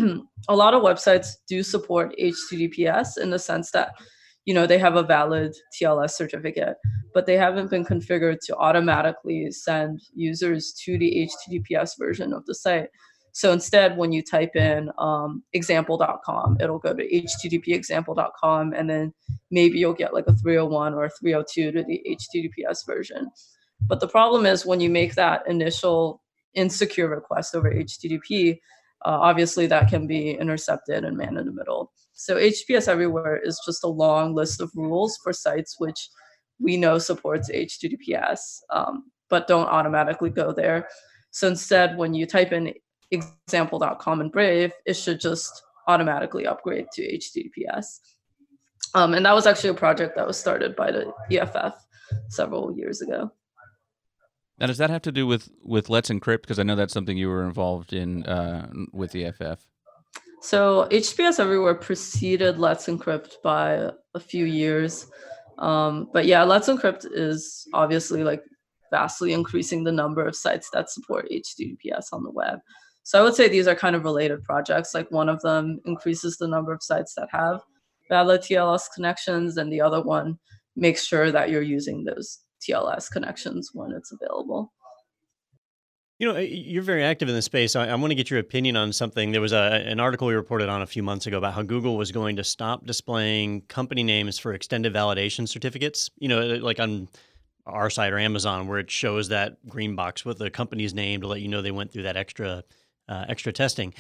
S5: a lot of websites do support HTTPS in the sense that you know they have a valid TLS certificate, but they haven't been configured to automatically send users to the HTTPS version of the site. So instead, when you type in um, example.com, it'll go to http example.com and then maybe you'll get like a 301 or a 302 to the HTTPS version. But the problem is when you make that initial insecure request over HTTP, uh, obviously that can be intercepted and man in the middle. So HTTPS Everywhere is just a long list of rules for sites which we know supports HTTPS, um, but don't automatically go there. So instead, when you type in example.com in Brave, it should just automatically upgrade to HTTPS. Um, and that was actually a project that was started by the EFF several years ago.
S1: Now, does that have to do with with Let's Encrypt? Because I know that's something you were involved in uh, with the EFF.
S5: So HTTPS Everywhere preceded Let's Encrypt by a few years, um, but yeah, Let's Encrypt is obviously like vastly increasing the number of sites that support HTTPS on the web. So I would say these are kind of related projects. Like one of them increases the number of sites that have valid TLS connections, and the other one makes sure that you're using those TLS connections when it's available.
S3: You know, you're very active in the space. I, I, want to get your opinion on something. There was a, an article we reported on a few months ago about how Google was going to stop displaying company names for extended validation certificates. You know, like on our site or Amazon, where it shows that green box with the company's name to let you know they went through that extra uh, extra testing.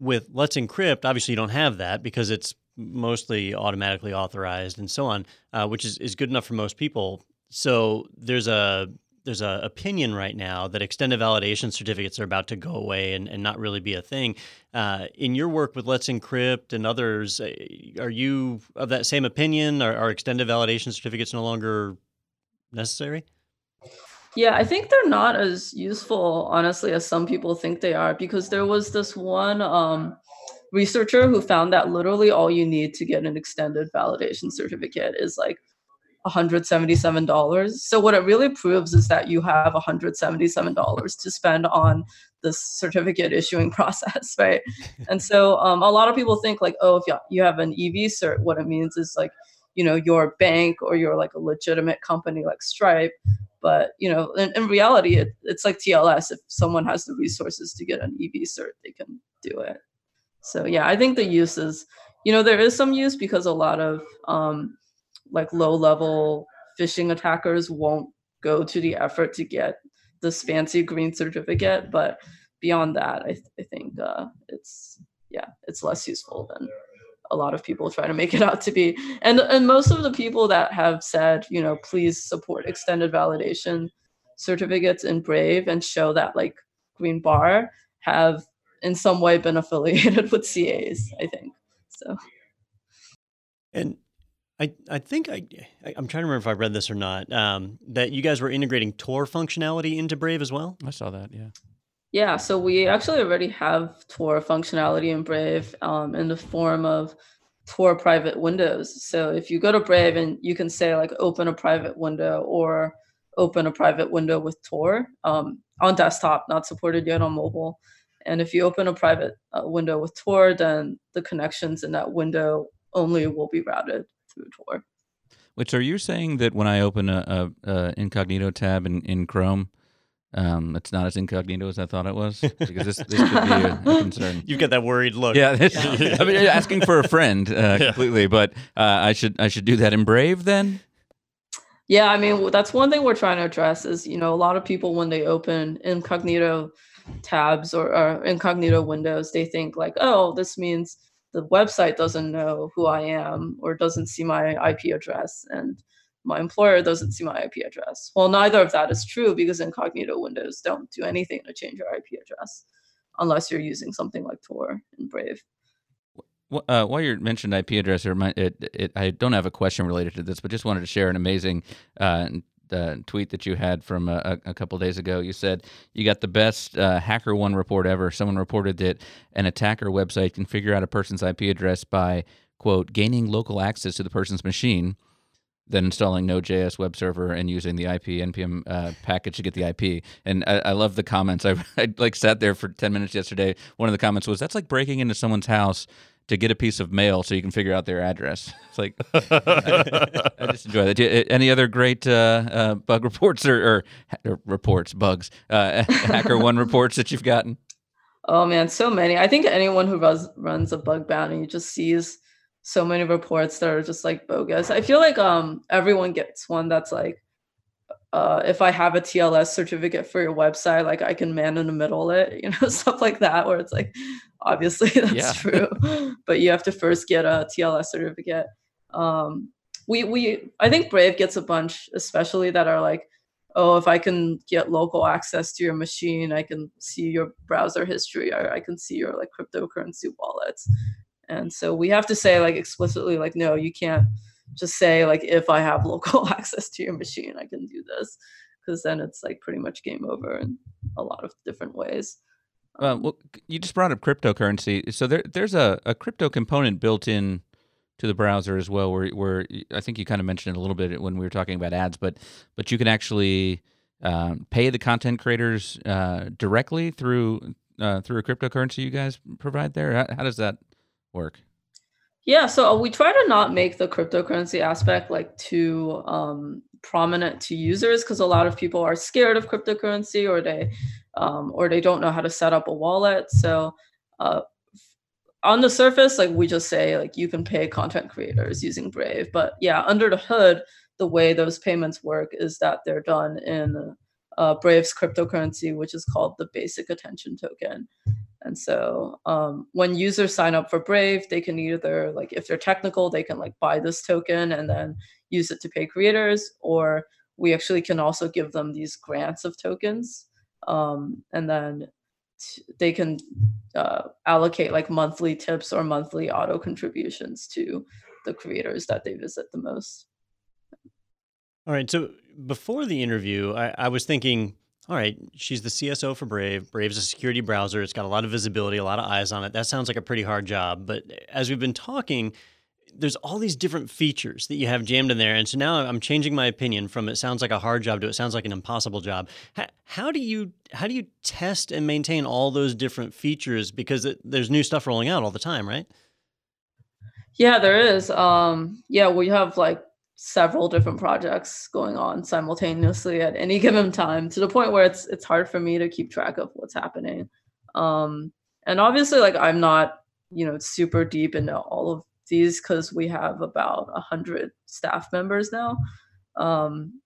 S3: With Let's Encrypt, obviously you don't have that because it's mostly automatically authorized and so on, uh, which is, is good enough for most people. So there's a there's a opinion right now that extended validation certificates are about to go away and, and not really be a thing. Uh, in your work with Let's Encrypt and others, uh, are you of that same opinion? Are, are extended validation certificates no longer necessary?
S5: Yeah, I think they're not as useful, honestly, as some people think they are, because there was this one um, researcher who found that literally all you need to get an extended validation certificate is like $177. So what it really proves is that you have $177 to spend on this certificate issuing process, right? and so um, a lot of people think like, oh, if you have an EV cert, what it means is like, you know, your bank or you're like a legitimate company like Stripe. But you know, in, in reality, it, it's like TLS. If someone has the resources to get an EV cert, they can do it. So yeah, I think the use is, you know, there is some use because a lot of um, like low level phishing attackers won't go to the effort to get this fancy green certificate but beyond that i, th- I think uh, it's yeah it's less useful than a lot of people try to make it out to be. And and most of the people that have said you know please support extended validation certificates in brave and show that like green bar have in some way been affiliated with cas i think so.
S3: And I, I think I, I am trying to remember if I read this or not. Um, that you guys were integrating Tor functionality into Brave as well.
S1: I saw that. Yeah.
S5: Yeah, so we actually already have Tor functionality in Brave um, in the form of Tor private windows. So if you go to Brave and you can say like open a private window or open a private window with Tor um, on desktop, not supported yet on mobile. And if you open a private uh, window with Tor, then the connections in that window only will be routed through Tor.
S1: Which are you saying that when I open a, a, a incognito tab in, in Chrome, um, it's not as incognito as I thought it was because this, this could be a, a concern.
S3: You've got that worried look.
S1: Yeah, this, I mean, asking for a friend uh, completely, but uh, I should I should do that in Brave then.
S5: Yeah, I mean that's one thing we're trying to address is you know a lot of people when they open incognito tabs or, or incognito windows, they think like, oh, this means the website doesn't know who I am or doesn't see my IP address, and my employer doesn't see my IP address. Well, neither of that is true because incognito windows don't do anything to change your IP address unless you're using something like Tor and Brave.
S1: Uh, while you mentioned IP address, it, it, I don't have a question related to this, but just wanted to share an amazing uh, uh, tweet that you had from a, a couple days ago. You said you got the best uh, HackerOne report ever. Someone reported that an attacker website can figure out a person's IP address by quote gaining local access to the person's machine then installing Node.js web server and using the IP npm uh, package to get the IP. And I, I love the comments. I, I like sat there for ten minutes yesterday. One of the comments was, "That's like breaking into someone's house." To get a piece of mail so you can figure out their address. It's like I, I just enjoy that. Any other great uh, uh, bug reports or, or, or reports, bugs, uh, HackerOne reports that you've gotten?
S5: Oh man, so many. I think anyone who runs runs a bug bounty just sees so many reports that are just like bogus. I feel like um everyone gets one that's like uh, if I have a TLS certificate for your website, like I can man in the middle it, you know, stuff like that, where it's like, obviously that's yeah. true, but you have to first get a TLS certificate. Um, we we I think Brave gets a bunch, especially that are like, oh, if I can get local access to your machine, I can see your browser history, or I can see your like cryptocurrency wallets, and so we have to say like explicitly like no you can't just say like if i have local access to your machine i can do this. Because then it's like pretty much game over in a lot of different ways.
S1: Uh, well you just brought up cryptocurrency. So there, there's a, a crypto component built in to the browser as well where, where i think you kind of mentioned it a little bit when we were talking about ads but but you can actually um, pay the content creators uh, directly through uh, through a cryptocurrency you guys provide there? How, how does that work?
S5: Yeah, so uh, we try to not make the cryptocurrency aspect like too um, prominent to users because a lot of people are scared of cryptocurrency or they um, or they don't know how to set up a wallet. So uh, on the surface, like we just say like you can pay content creators using Brave, but yeah, under the hood, the way those payments work is that they're done in uh, Brave's cryptocurrency, which is called the Basic Attention Token. And so um, when users sign up for Brave, they can either like if they're technical, they can like buy this token and then use it to pay creators, or we actually can also give them these grants of tokens, um, and then t- they can uh, allocate like monthly tips or monthly auto contributions to the creators that they visit the most.
S3: All right. So before the interview, I, I was thinking all right, she's the CSO for Brave. Brave's a security browser. It's got a lot of visibility, a lot of eyes on it. That sounds like a pretty hard job. But as we've been talking, there's all these different features that you have jammed in there. And so now I'm changing my opinion from it sounds like a hard job to it sounds like an impossible job. How, do you how do you test and maintain all those different features because it, there's new stuff rolling out all the time, right?
S5: Yeah, there is. Um, yeah, we have like several different projects going on simultaneously at any given time to the point where it's it's hard for me to keep track of what's happening. Um and obviously like i'm not you know super deep into all of these because we have about a hundred staff members now. Um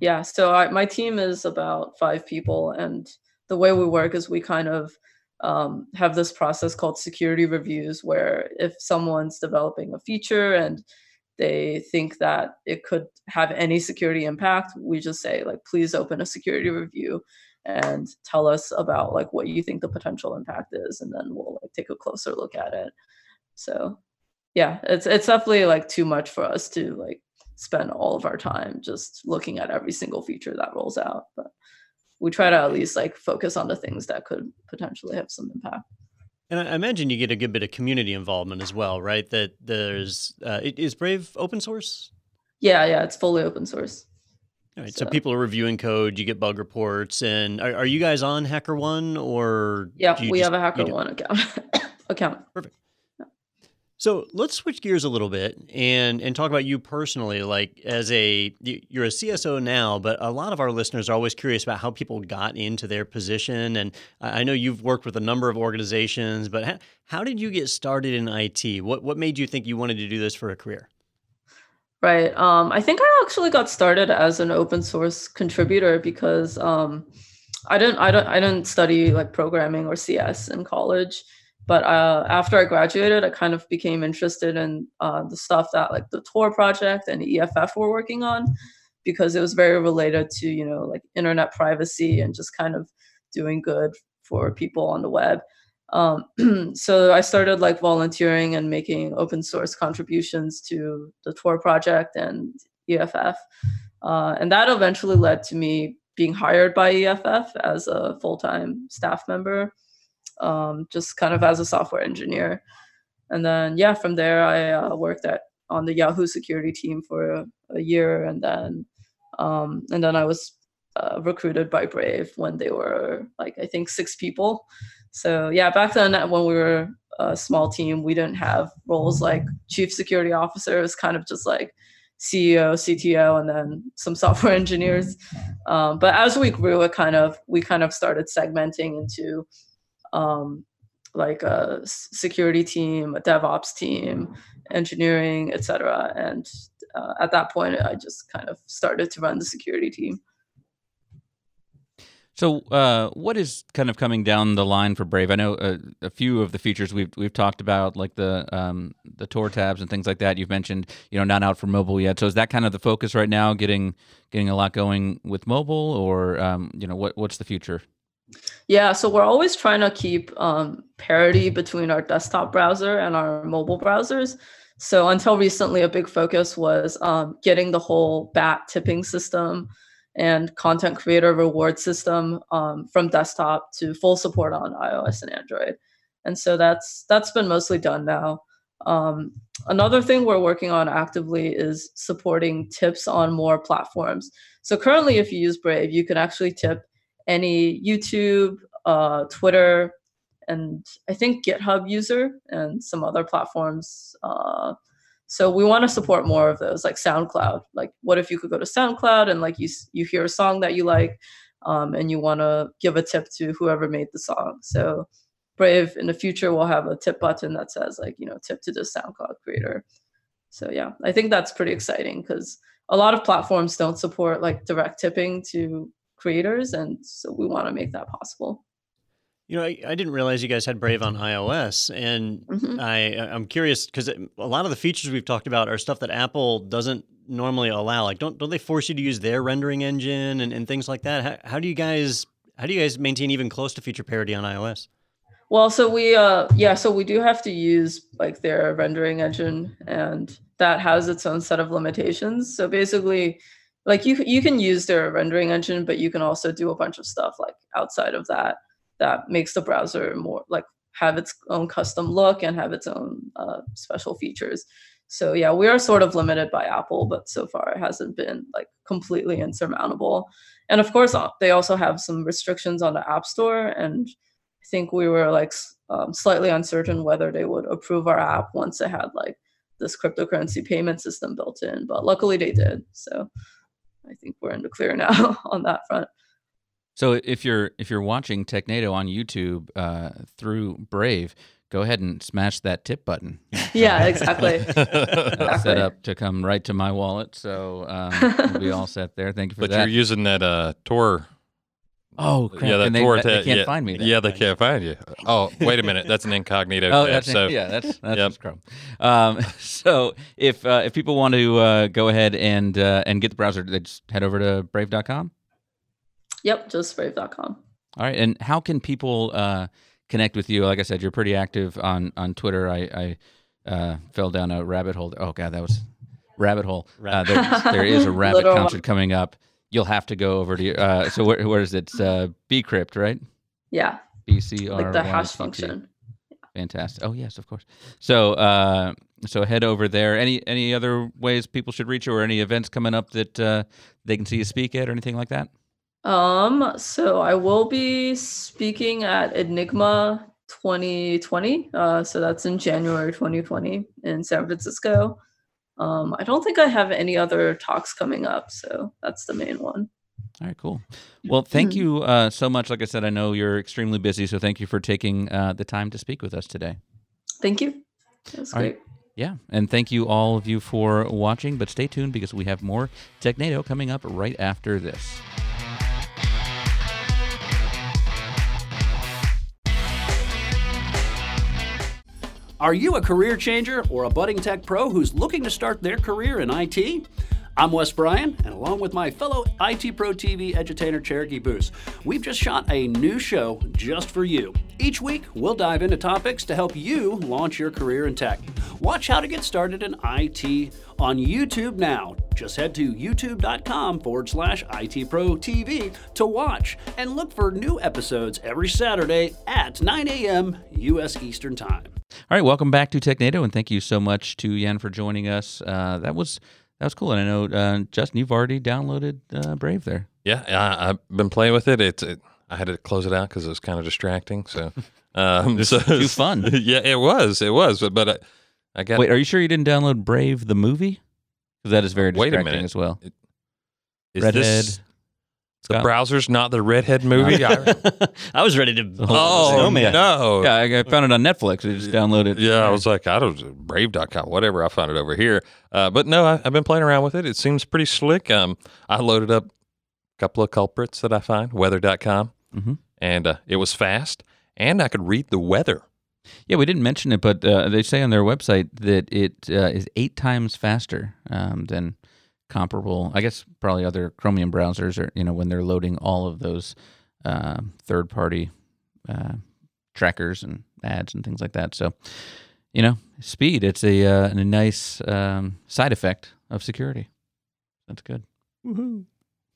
S5: yeah so I, my team is about five people and the way we work is we kind of um, have this process called security reviews where if someone's developing a feature and they think that it could have any security impact, we just say like, please open a security review and tell us about like what you think the potential impact is, and then we'll like take a closer look at it. So yeah, it's it's definitely like too much for us to like spend all of our time just looking at every single feature that rolls out. But we try to at least like focus on the things that could potentially have some impact.
S3: And I imagine you get a good bit of community involvement as well, right? That there's uh, is Brave open source.
S5: Yeah, yeah, it's fully open source.
S3: All right, so, so people are reviewing code. You get bug reports, and are, are you guys on HackerOne or?
S5: Yeah, we just, have a HackerOne account. account.
S3: Perfect. So let's switch gears a little bit and and talk about you personally. Like as a you're a CSO now, but a lot of our listeners are always curious about how people got into their position. And I know you've worked with a number of organizations, but how, how did you get started in IT? What what made you think you wanted to do this for a career?
S5: Right. Um, I think I actually got started as an open source contributor because um, I didn't I don't I didn't study like programming or CS in college. But uh, after I graduated, I kind of became interested in uh, the stuff that like the Tor project and EFF were working on because it was very related to you know like internet privacy and just kind of doing good for people on the web. Um, so I started like volunteering and making open source contributions to the Tor project and EFF, uh, and that eventually led to me being hired by EFF as a full time staff member um, just kind of as a software engineer. And then yeah, from there I uh, worked at on the Yahoo security team for a, a year, and then um, and then I was uh, recruited by Brave when they were like I think six people. So yeah, back then when we were a small team, we didn't have roles like chief security officer. It was kind of just like CEO, CTO, and then some software engineers. Um, but as we grew, it kind of we kind of started segmenting into um, like a security team, a DevOps team, engineering, etc. And uh, at that point, I just kind of started to run the security team.
S1: So, uh, what is kind of coming down the line for Brave? I know uh, a few of the features we've we've talked about, like the um, the Tor tabs and things like that. You've mentioned, you know, not out for mobile yet. So, is that kind of the focus right now? Getting getting a lot going with mobile, or um, you know, what what's the future?
S5: Yeah, so we're always trying to keep um, parity between our desktop browser and our mobile browsers. So until recently, a big focus was um, getting the whole BAT tipping system and content creator reward system um, from desktop to full support on iOS and Android. And so that's that's been mostly done now. Um, another thing we're working on actively is supporting tips on more platforms. So currently, if you use Brave, you can actually tip any YouTube, uh, Twitter, and I think GitHub user and some other platforms. Uh, so we want to support more of those, like SoundCloud. Like, what if you could go to SoundCloud and like you you hear a song that you like, um, and you want to give a tip to whoever made the song. So Brave in the future will have a tip button that says like you know tip to the SoundCloud creator. So yeah, I think that's pretty exciting because a lot of platforms don't support like direct tipping to creators, and so we want to make that possible.
S3: You know, I, I, didn't realize you guys had Brave on iOS, and mm-hmm. I I'm curious because a lot of the features we've talked about are stuff that Apple doesn't normally allow. Like, don't don't they force you to use their rendering engine and, and things like that? How, how do you guys how do you guys maintain even close to feature parity on iOS?
S5: Well, so we uh yeah, so we do have to use like their rendering engine, and that has its own set of limitations. So basically, like you you can use their rendering engine but you can also do a bunch of stuff like outside of that that makes the browser more like have its own custom look and have its own uh, special features. So yeah we are sort of limited by apple but so far it hasn't been like completely insurmountable. And of course uh, they also have some restrictions on the app store and i think we were like um, slightly uncertain whether they would approve our app once it had like this cryptocurrency payment system built in but luckily they did so I think we're in the clear now on that front.
S1: So if you're if you're watching Technado on YouTube uh, through Brave, go ahead and smash that tip button.
S5: yeah, exactly. exactly.
S1: Set up to come right to my wallet, so um, we'll be all set there. Thank you for
S2: but
S1: that.
S2: But you're using that uh, Tor
S1: Oh, crap.
S2: yeah, that
S1: and they,
S2: Tor
S1: they can't
S2: yeah,
S1: find me. Then.
S2: Yeah, they can't find you. Oh, wait a minute, that's an incognito.
S1: oh,
S2: tab,
S1: that's
S2: so
S1: yeah, that's that's yep. Chrome. Um, so if uh, if people want to uh, go ahead and uh, and get the browser, they just head over to brave.com.
S5: Yep, just brave.com.
S1: All right, and how can people uh, connect with you? Like I said, you're pretty active on on Twitter. I, I uh, fell down a rabbit hole. Oh god, that was rabbit hole. Uh,
S3: Rabbit-
S1: there, there is a rabbit
S5: Literal
S1: concert coming up. You'll have to go over to. Uh, so where, where is it? It's, uh, Bcrypt, right?
S5: Yeah,
S1: B C R
S5: like the hash function.
S1: Fantastic. Oh yes, of course. So uh, so head over there. Any any other ways people should reach you, or any events coming up that uh, they can see you speak at, or anything like that?
S5: Um, so I will be speaking at Enigma 2020. Uh, so that's in January 2020 in San Francisco. Um, I don't think I have any other talks coming up, so that's the main one.
S1: All right, cool. Well, thank
S5: Mhm.
S1: you uh, so much. Like I said, I know you're extremely busy, so thank you for taking uh, the time to speak with us today.
S5: Thank you. That's
S1: All right.
S5: great.
S1: Yeah, and thank you all of you for watching. But stay tuned because we have more Technado coming up right after this.
S6: Are you a career changer or a budding tech pro who's looking to start their career in IT? I'm Wes Bryan, and along with my fellow IT Pro TV edutainer Cherokee Booth, we've just shot a new show just for you. Each week, we'll dive into topics to help you launch your career in tech. Watch how to get started in IT on YouTube now. Just head to youtube.com forward slash IT Pro TV to watch and look for new episodes every Saturday at 9 a.m. U.S. Eastern Time.
S1: All right, welcome back to Technado, and thank you so much to Yan for joining us. Uh, that was that was cool, and I know uh, Justin, you've already downloaded uh, Brave there.
S2: Yeah, I, I've been playing with it. It's it, I had to close it out because it was kind of distracting. So, um, so
S1: too fun.
S2: yeah, it was. It was. But, but I, I got.
S1: Wait, are you sure you didn't download Brave the movie? Because that is very
S2: Wait a
S1: distracting
S2: minute.
S1: as well.
S2: is
S1: Redhead.
S2: this the
S1: Scott?
S2: browser's not the redhead movie? I,
S3: I was ready to.
S2: oh
S3: Snowman.
S2: no!
S1: Yeah, I I found it on Netflix. I just downloaded. It.
S2: Yeah, I was like, I don't brave.com, whatever. I found it over here. Uh, but no, I, I've been playing around with it. It seems pretty slick. Um, I loaded up a couple of culprits that I find, weather.com,
S1: Mhm.
S2: and uh, it was fast, and I could read the weather.
S1: Yeah, we didn't mention it, but uh, they say on their website that it uh, is eight times faster um, than comparable. I guess probably other Chromium browsers, or you know, when they're loading all of those uh, third-party uh, trackers and ads and things like that. So, you know, speed. It's a uh, a nice um, side effect of security. That's good.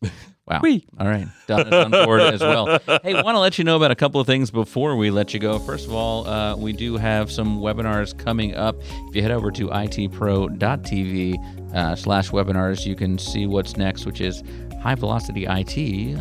S1: Wow. All right. Don is on board as well. Hey, want to let you know about a couple of things before we let you go. First of all, uh, we do have some webinars coming up. If you head over to itpro.tv uh, slash webinars, you can see what's next, which is High Velocity IT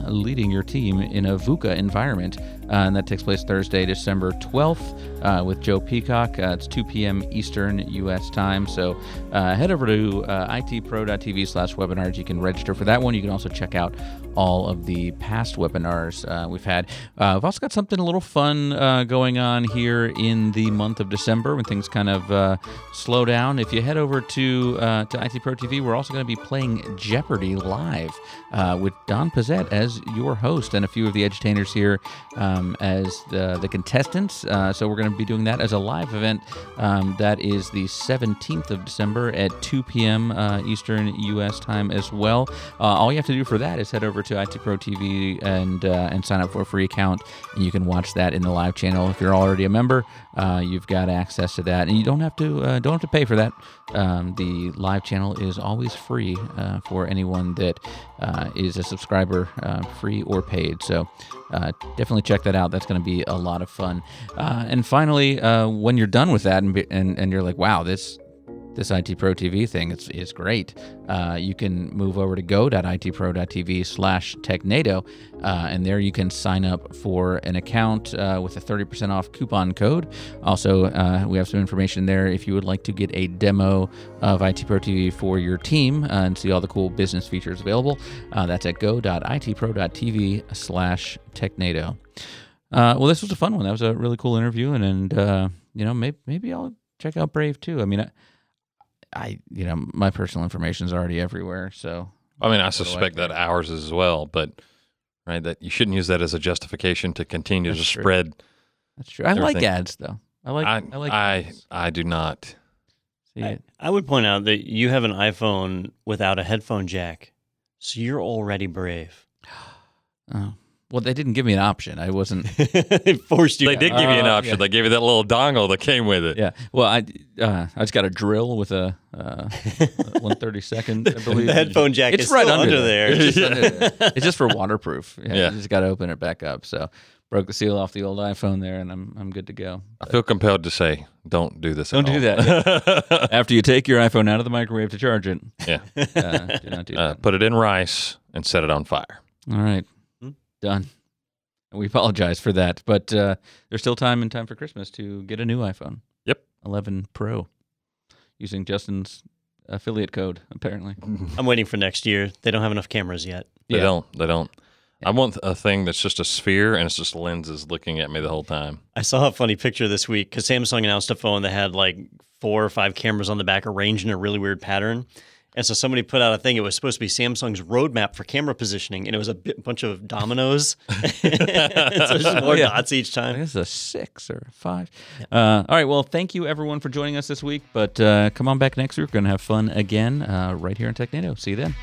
S1: leading your team in a VUCA environment. Uh, and that takes place Thursday, December 12th uh, with Joe Peacock. Uh, it's 2 p.m. Eastern U.S. time. So uh, head over to uh, itpro.tv slash webinars. You can register for that one. You can also check out all of the past webinars uh, we've had. Uh, we've also got something a little fun uh, going on here in the month of December when things kind of uh, slow down. If you head over to uh, to IT Pro TV, we're also going to be playing Jeopardy live uh, with Don Pezet as your host and a few of the edutainers here um, as the, the contestants. So we're going to be doing that as a live event. Um, that is the 17th of December at 2 p.m. Eastern U.S. time as well. All you have to do for that is head over to IT Pro TV and uh, and sign up for a free account, and you can watch that in the live channel. If you're already a member, uh, you've got access to that, and you don't have to uh, don't have to pay for that. Um, the live channel is always free uh, for anyone that uh, is a subscriber, uh, free or paid. So uh, definitely check that out. That's going to be a lot of fun. Uh, and finally, uh, when you're done with that, and, be- and and you're like, wow, this this IT Pro TV thing is, is great. Uh, you can move over to go.itpro.tv slash technado, uh, and there you can sign up for an account uh, with a 30% off coupon code. Also, uh, we have some information there if you would like to get a demo of IT Pro TV for your team uh, and see all the cool business features available. Uh, that's at go.itpro.tv slash technado. Well, this was a fun one. That was a really cool interview, and, and you know, maybe, maybe I'll check out Brave too. I mean, I, I you know, my personal information is already everywhere, so
S2: I mean, I
S1: do I
S2: suspect that ours is as well, but right that you shouldn't use that as a justification to continue
S1: That's
S2: to
S1: true.
S2: spread.
S1: that's true. I like ads though. I like
S2: I
S1: I, like
S2: I,
S1: ads.
S2: I do not.
S1: See
S3: I,
S1: it.
S3: I would point out that you have an iPhone without a headphone jack, so you're already brave.
S1: Oh. Well, they didn't give me an option. I wasn't.
S3: they forced you.
S2: They did give you an
S1: Uh,
S2: option.
S1: yeah.
S2: They gave you that little dongle that came with it.
S1: Yeah. Well, I uh, I just got a drill with a uh, one thirty second. I believe
S3: The headphone jack
S1: It's
S3: is
S1: right
S3: still
S1: under,
S3: under there.
S1: It's just, under there. It's just for waterproof. Yeah.
S2: Yeah.
S1: You just got to open it back up. So broke the seal off the old iPhone there, and I'm I'm good to go.
S2: I feel compelled to say, don't do this.
S1: Don't
S2: at
S1: do
S2: home.
S1: that. After you take your iPhone out of the microwave to charge it,
S2: yeah.
S1: uh, do not do
S2: Uh,
S1: that.
S2: put it in rice and set it on fire.
S1: All right? Done. And we apologize for that, but uh, there's still time in time for Christmas to get a new iPhone.
S2: Yep.
S1: 11 Pro, using Justin's affiliate code. Apparently,
S3: I'm waiting for next year. They don't have enough cameras yet.
S2: They
S1: Yeah.
S2: don't. They don't. I want a thing that's just a sphere and it's just lenses looking at me the whole time.
S3: I saw a funny picture this week because Samsung announced a phone that had like four or five cameras on the back arranged in a really weird pattern. And so somebody put out a thing. It was supposed to be Samsung's roadmap for camera positioning, and it was a bunch of dominoes. so just more
S1: Yeah.
S3: dots each time.
S1: guess a six or a five. Uh, all right. Well, thank you everyone for joining us this week. But uh, come on back next week. We're going to have fun again uh, right here in Technado. See you then.